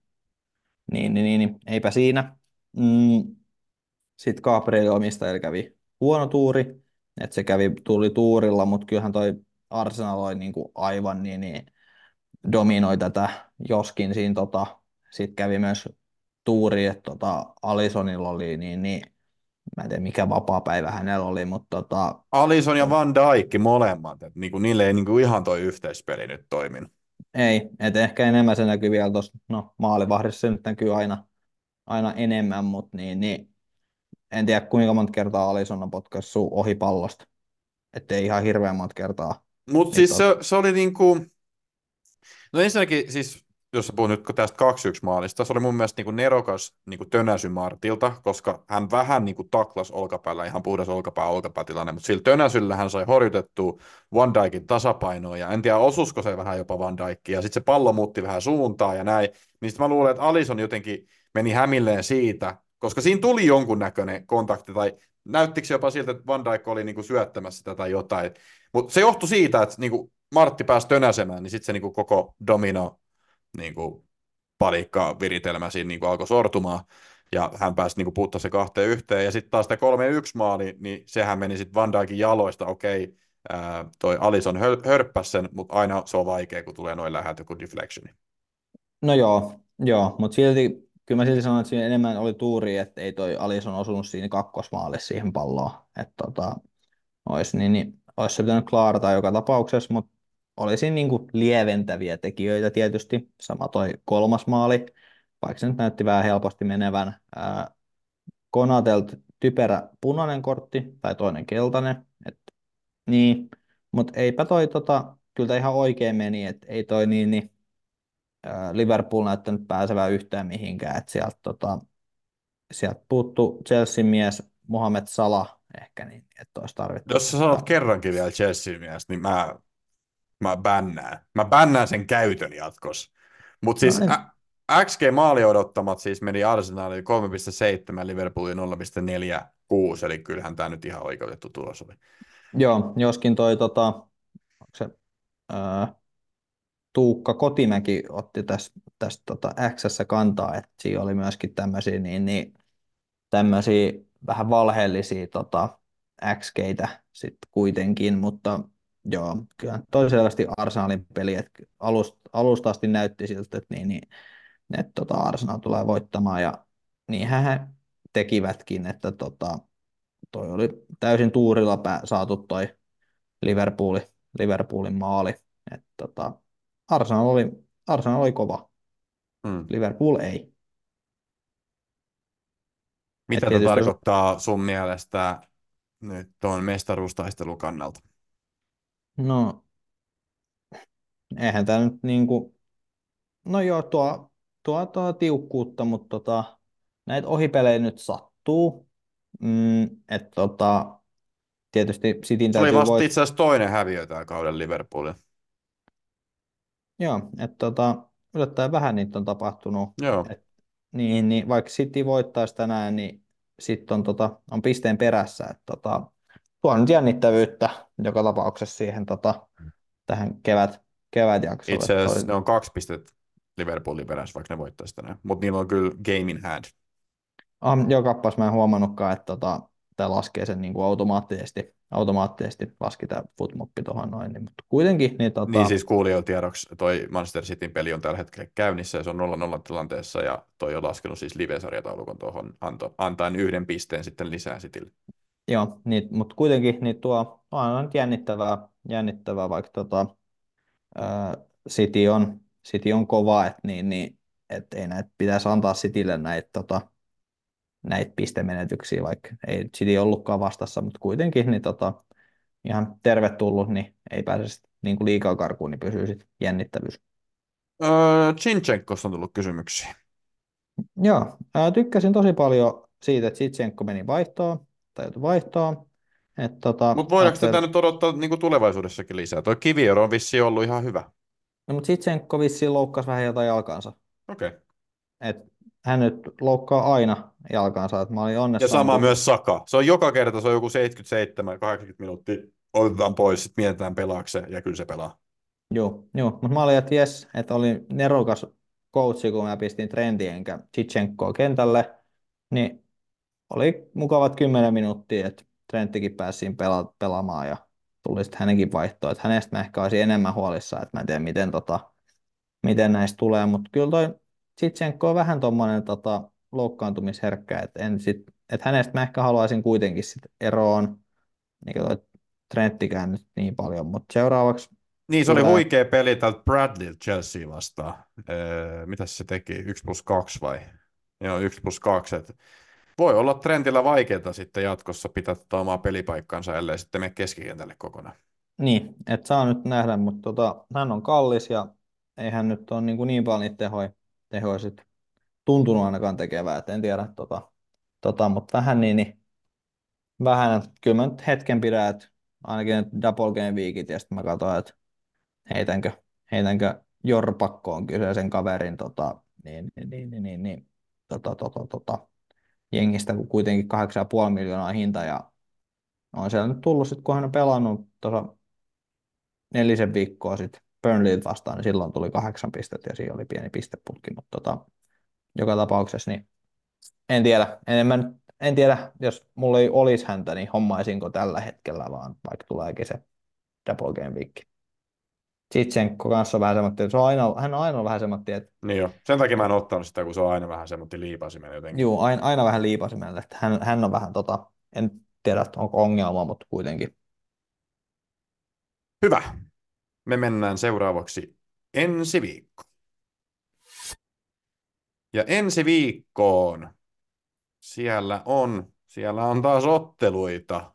niin, niin, niin, niin eipä siinä. Mm. Sitten Gabriel omistajille kävi huono tuuri, että se kävi, tuli tuurilla, mutta kyllähän toi Arsenal oli niin kuin aivan niin, niin dominoi tätä, joskin siinä tota, sitten kävi myös tuuri, että tota, Alisonilla oli niin, niin mä en tiedä mikä vapaa päivä hänellä oli, mutta tota... Alison ja Van Dijk molemmat, että niinku, niille ei niinku ihan toi yhteispeli nyt toiminut. Ei, että ehkä enemmän se näkyy vielä tuossa, no maalivahdissa se nyt näkyy aina, aina enemmän, mutta niin, niin, en tiedä kuinka monta kertaa Alison on potkaissut ohi pallosta, ettei ihan hirveän monta kertaa. Mutta siis se, se oli niinku, no ensinnäkin siis jos sä puhut nyt tästä 2-1 maalista, se oli mun mielestä niin kuin nerokas niin kuin tönäsy Martilta, koska hän vähän niin kuin taklas olkapäällä, ihan puhdas olkapää olkapäätilanne, mutta sillä tönäsyllä hän sai horjutettua Van Dijkin tasapainoa, ja en tiedä osusko se vähän jopa Van Dijkin, ja sitten se pallo muutti vähän suuntaa ja näin, niin sitten mä luulen, että Alison jotenkin meni hämilleen siitä, koska siinä tuli jonkunnäköinen kontakti, tai näyttikö jopa siltä, että Van Dijk oli niin kuin syöttämässä sitä tai jotain, mutta se johtui siitä, että niin kuin Martti pääsi tönäsemään, niin sitten se niin kuin koko domino niin kuin palikka viritelmä siinä niin kuin alkoi sortumaan, ja hän pääsi niin puuttaa se kahteen yhteen, ja sitten taas tämä 3-1 maali, niin sehän meni sitten Van Dijkin jaloista, okei, ää, toi Alison hör, hörppäs sen, mutta aina se on vaikea, kun tulee noin läheltä kuin deflectioni. No joo, joo mutta silti, kyllä mä silti sanon, että siinä enemmän oli tuuri, että ei toi Alison osunut siinä kakkosmaalissa siihen palloon, että tota, olisi, niin, niin, olisi se pitänyt klaarata joka tapauksessa, mutta olisi niin kuin lieventäviä tekijöitä tietysti. Sama toi kolmas maali, vaikka se nyt näytti vähän helposti menevän. Ää, Konatelt typerä punainen kortti tai toinen keltainen. Et, niin, mutta eipä toi tota, kyllä ihan oikein meni, että ei toi niin, niin ää, Liverpool näyttänyt pääsevää yhtään mihinkään, että sieltä tota, sieltä puuttu Chelsea mies Mohamed Salah ehkä, niin että olisi tarvittu. Jos sä sanot kerrankin vielä Chelsea mies, niin mä mä bännään. Mä bännään sen käytön jatkossa. Mutta siis no, ä- XG maali odottamat siis meni Arsenalille 3,7, Liverpoolin 0,46, eli kyllähän tämä nyt ihan oikeutettu tulos oli. Joo, joskin toi tota, se, ää, Tuukka Kotimäki otti tästä tästä tota X kantaa, että siinä oli myöskin tämmöisiä niin, niin, tämmöisiä vähän valheellisia tota, XGitä sitten kuitenkin, mutta Joo, kyllä toi selvästi Arsenalin peli, että alusta, alusta asti näytti siltä, että, niin, niin, että tota Arsenal tulee voittamaan ja niinhän he tekivätkin, että tota, toi oli täysin tuurilla pää, saatu toi Liverpooli, Liverpoolin maali. että tota, Arsenal, oli, Arsenal oli kova, mm. Liverpool ei. Mitä tämä tarkoittaa sun mielestä nyt tuon mestaruustaistelun kannalta? No, eihän tämä nyt niin kuin, no joo, tuo, tuo, tuo tiukkuutta, mutta tota, näitä ohipelejä nyt sattuu. Mm, että tota, tietysti Cityn Se oli täytyy vasta voit... itse asiassa toinen häviö tällä kauden Liverpoolin. Joo, että tota, yllättäen vähän niitä on tapahtunut. Joo. Et, niin, niin, vaikka City voittaisi tänään, niin sitten on, tota, on pisteen perässä. Et, tota, tuo nyt jännittävyyttä joka tapauksessa siihen tota, tähän kevät, kevätjaksolle. Itse asiassa ne on kaksi pistettä Liverpoolin perässä, vaikka ne voittaisi tänään. Mutta niillä on kyllä game in hand. Ah, joo, kappas mä en huomannutkaan, että tota, tämä laskee sen niin kuin automaattisesti, automaattisesti laski tämä footmoppi tuohon noin, niin, mutta kuitenkin niin, tota, Niin siis kuulijoilla tiedoksi, toi Manchester Cityn peli on tällä hetkellä käynnissä ja se on 0-0 tilanteessa ja toi on laskenut siis live-sarjataulukon tuohon anto, antaen yhden pisteen sitten lisää Citylle. Joo, niin, mutta kuitenkin niin tuo on nyt jännittävää, jännittävää vaikka tota, ää, City, on, City on kova, että niin, niin, et ei näitä pitäisi antaa Citylle näitä, tota, näitä pistemenetyksiä, vaikka ei City ollutkaan vastassa, mutta kuitenkin niin tota, ihan tervetullut, niin ei pääse sit niin kuin liikaa karkuun, niin pysyy sitten jännittävyys. Öö, on tullut kysymyksiä. Joo, ää, tykkäsin tosi paljon siitä, että Sitsenko meni vaihtoon, tai joutui vaihtoon. Et, tota, Mutta voidaanko tätä nyt odottaa niin kuin tulevaisuudessakin lisää? Toi Kiviero on vissiin ollut ihan hyvä. No, mutta Sitsenko vissiin loukkasi vähän jotain jalkaansa. Okei. Okay. Et hän nyt loukkaa aina jalkaansa, että mä olin Ja sama myös Saka. Se on joka kerta, se on joku 77-80 minuuttia, otetaan pois, sitten mietitään pelaako se, ja kyllä se pelaa. Joo, joo. mutta mä olin, että jes, että oli nerokas coachi, kun mä pistin Trentin enkä Chichenkoa kentälle, niin oli mukavat 10 minuuttia, että Trenttikin pääsi pela- pelaamaan ja tuli sitten hänenkin vaihtoon, että hänestä mä ehkä olisin enemmän huolissaan, että mä en tiedä miten, tota, miten näistä tulee, mutta kyllä toi Chichenko on vähän tuommoinen tota, loukkaantumisherkkä, että, en sit, että hänestä mä ehkä haluaisin kuitenkin sit eroon, niin toi Trenttikään nyt niin paljon, mutta seuraavaksi Niin, se oli Tulee. huikea peli tältä Bradley Chelsea vastaan. Öö, mitäs se teki? 1 plus 2 vai? Joo, 1 plus 2. Et voi olla trendillä vaikeaa sitten jatkossa pitää tota omaa pelipaikkaansa, ellei sitten mene keskikentälle kokonaan. Niin, et saa nyt nähdä, mutta tota, hän on kallis ja ei hän nyt ole niin, kuin niin paljon niitä tehoja, tehoja sit tuntunut ainakaan tekevää, et en tiedä, tota, tota, mutta vähän niin, niin vähän, että kyllä mä nyt hetken pidän, että ainakin double game weekit ja sitten mä katsoin, että heitänkö, heitänkö jorpakkoon kyseisen kaverin tota, niin, niin, niin, niin, niin, niin tota, tota, tota, jengistä, kuitenkin 8,5 miljoonaa hinta ja on siellä nyt tullut sitten, kun hän on pelannut tuossa nelisen viikkoa sitten Burnley vastaan, niin silloin tuli kahdeksan pistettä ja siinä oli pieni pisteputki, mutta tota, joka tapauksessa niin en tiedä, en, nyt- en tiedä, jos mulla ei olisi häntä, niin hommaisinko tällä hetkellä, vaan vaikka tuleekin se double game week. Sitsenko kanssa on vähän semmoinen, se on aina, hän on aina vähän semmoinen, että Niin jo. Sen takia mä en ottanut sitä, kun se on aina vähän semmoinen liipasiminen jotenkin. juu, aina, aina vähän liipasimella, että hän, hän on vähän tota, en tiedä, onko ongelma, mutta kuitenkin. Hyvä. Me mennään seuraavaksi ensi viikko. Ja ensi viikkoon siellä on, siellä on taas otteluita.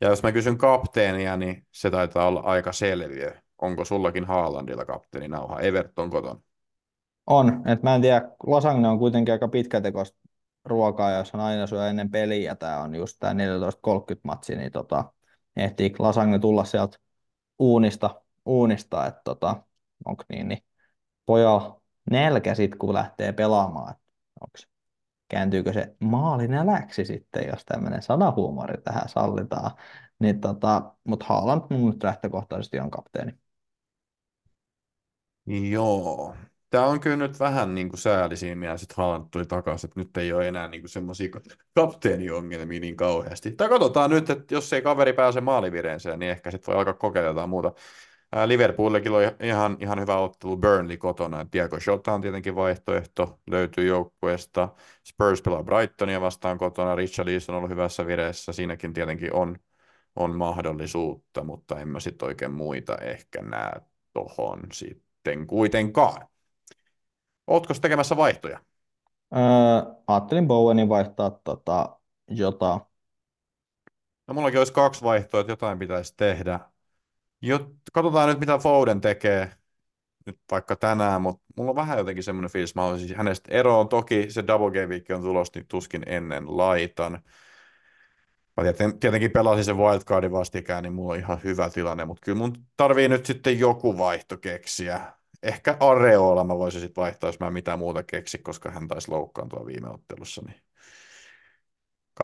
Ja jos mä kysyn kapteenia, niin se taitaa olla aika selviö. Onko sullakin Haalandilla kapteeni nauha? Everton koton. On, että mä en tiedä, lasagne on kuitenkin aika pitkätekoista ruokaa, jos hän aina syö ennen peliä, tämä on just tämä 14.30 matsi, niin tota, ehtii lasagne tulla sieltä uunista, uunista että tota, onko niin, niin pojalla nälkä sitten, kun lähtee pelaamaan, onks, kääntyykö se maalinäläksi sitten, jos tämmöinen sanahuumori tähän sallitaan, niin tota, mutta Haaland mun nyt lähtökohtaisesti on kapteeni. Joo. Tämä on kyllä nyt vähän niin kuin sääli siinä mielessä, että Haaland tuli takaisin, että nyt ei ole enää niin kuin semmoisia kapteeniongelmia niin kauheasti. Tai katsotaan nyt, että jos ei kaveri pääse maalivireenseen, niin ehkä sitten voi alkaa kokeilla jotain muuta. Liverpoolillekin oli ihan, ihan hyvä ottelu Burnley kotona. Diego Jota on tietenkin vaihtoehto, löytyy joukkueesta. Spurs pelaa Brightonia vastaan kotona. Richarlison on ollut hyvässä vireessä. Siinäkin tietenkin on, on mahdollisuutta, mutta en mä sitten oikein muita ehkä näe tohon sitten kuitenkaan. Ootko tekemässä vaihtoja? Öö, ajattelin Bowenin vaihtaa tota, Jota No mullakin olisi kaksi vaihtoa, että jotain pitäisi tehdä. Jot, katsotaan nyt, mitä Foden tekee. nyt vaikka tänään, mutta mulla on vähän jotenkin semmoinen fiilis, mä haluaisin hänestä eroon. Toki se Double Game Week on tulossa, niin tuskin ennen laitan. Mä tietenkin pelasin sen wildcardin vastikään, niin mulla on ihan hyvä tilanne, mutta kyllä mun tarvii nyt sitten joku vaihto keksiä. Ehkä Areola mä voisin sitten vaihtaa, jos mä mitään muuta keksi, koska hän taisi loukkaantua viime ottelussa. Niin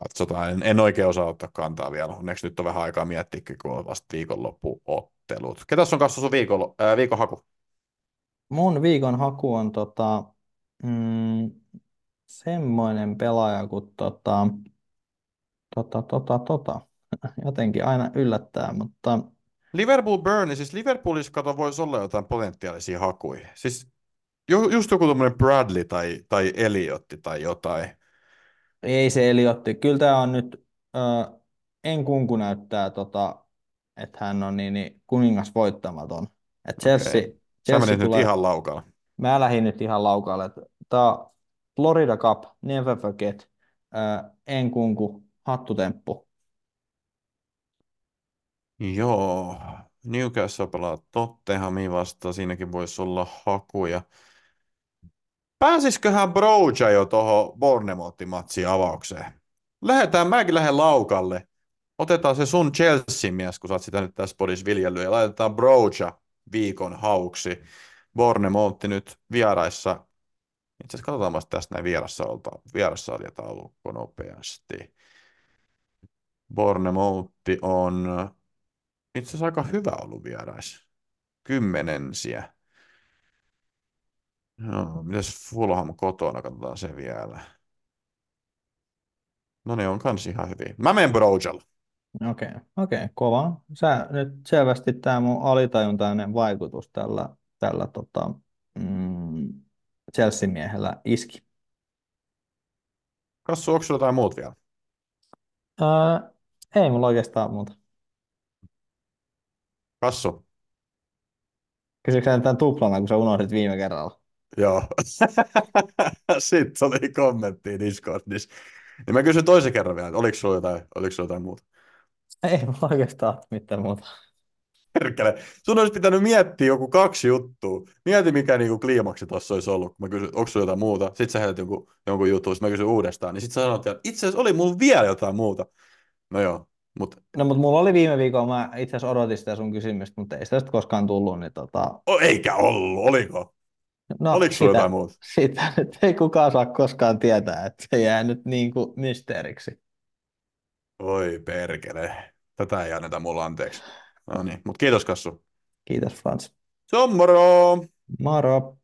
katsotaan, en, en oikein osaa ottaa kantaa vielä. Onneksi nyt on vähän aikaa miettiä, kun on vasta viikonloppuottelut. Ketäs on kanssa sun viikon, ää, viikon haku? Mun viikon haku on tota, mm, semmoinen pelaaja kuin tota, tota, tota, tota. Jotenkin aina yllättää, mutta Liverpool Burn, siis Liverpoolissa kato voisi olla jotain potentiaalisia hakuja. Siis ju, just joku tämmöinen Bradley tai, tai Eliotti tai jotain. ei se Eliotti. Kyllä tämä on nyt, äh, en kunku näyttää, tota, että hän on niin, niin kuningas voittamaton. Et Chelsea. Sä Chelsea menit tulee, nyt ihan laukalla. mä lähdin nyt ihan laukaalle. Tämä Florida Cup, never forget, äh, en kunku, hattutemppu. Joo, Newcastle pelaa Tottenhamia vastaan, siinäkin voisi olla hakuja. Pääsisiköhän Broja jo tuohon Bournemouth-matsiin avaukseen? Lähdetään, mäkin lähden laukalle. Otetaan se sun Chelsea-mies, kun sä oot sitä nyt tässä podissa viljellyt, ja laitetaan Broja viikon hauksi. Bournemouth nyt vieraissa. Itse asiassa katsotaan vasta tästä näin vierassa, olta, vierassa taulukko nopeasti. Bournemouth on itse asiassa aika hyvä ollut vierais. Kymmenensiä. Joo, mitäs Fulham kotona, katsotaan se vielä. No ne on kans ihan hyviä. Mä menen Brojalla. Okei, okei, kova. Sä nyt selvästi tämä mun alitajuntainen vaikutus tällä, tällä tota, mm, Chelsea-miehellä iski. Kassu, onko sulla jotain muut vielä? Ää, ei mulla oikeastaan muuta. Kassu? Kysytkö sä tämän tuplana, kun sä unohdit viime kerralla? Joo. Sitten oli kommentti Discordissa. Niin mä kysyn toisen kerran vielä, että oliko sulla jotain, oliko sulla jotain muuta? Ei mulla oikeastaan mitään muuta. Perkele. Sun olisi pitänyt miettiä joku kaksi juttua. Mieti, mikä niinku kliimaksi tuossa olisi ollut. Kun mä kysyn, onko sulla jotain muuta? Sitten sä heität jonkun, jonkun jutun, sitten mä kysyn uudestaan. Niin sitten sä sanot, että itse asiassa oli mulla vielä jotain muuta. No joo, mutta No, mutta mulla oli viime viikolla, mä itse asiassa odotin sitä sun kysymystä, mutta ei sitä sitten koskaan tullut, niin tota, o, eikä ollut, oliko? no Oliko sitä, jotain muuta? sitä nyt ei kukaan saa koskaan tietää, että se jää nyt niin kuin mysteeriksi. Oi perkele. Tätä ei anneta mulla anteeksi. No niin, mutta kiitos Kassu. Kiitos Frans. Se on moro! Moro!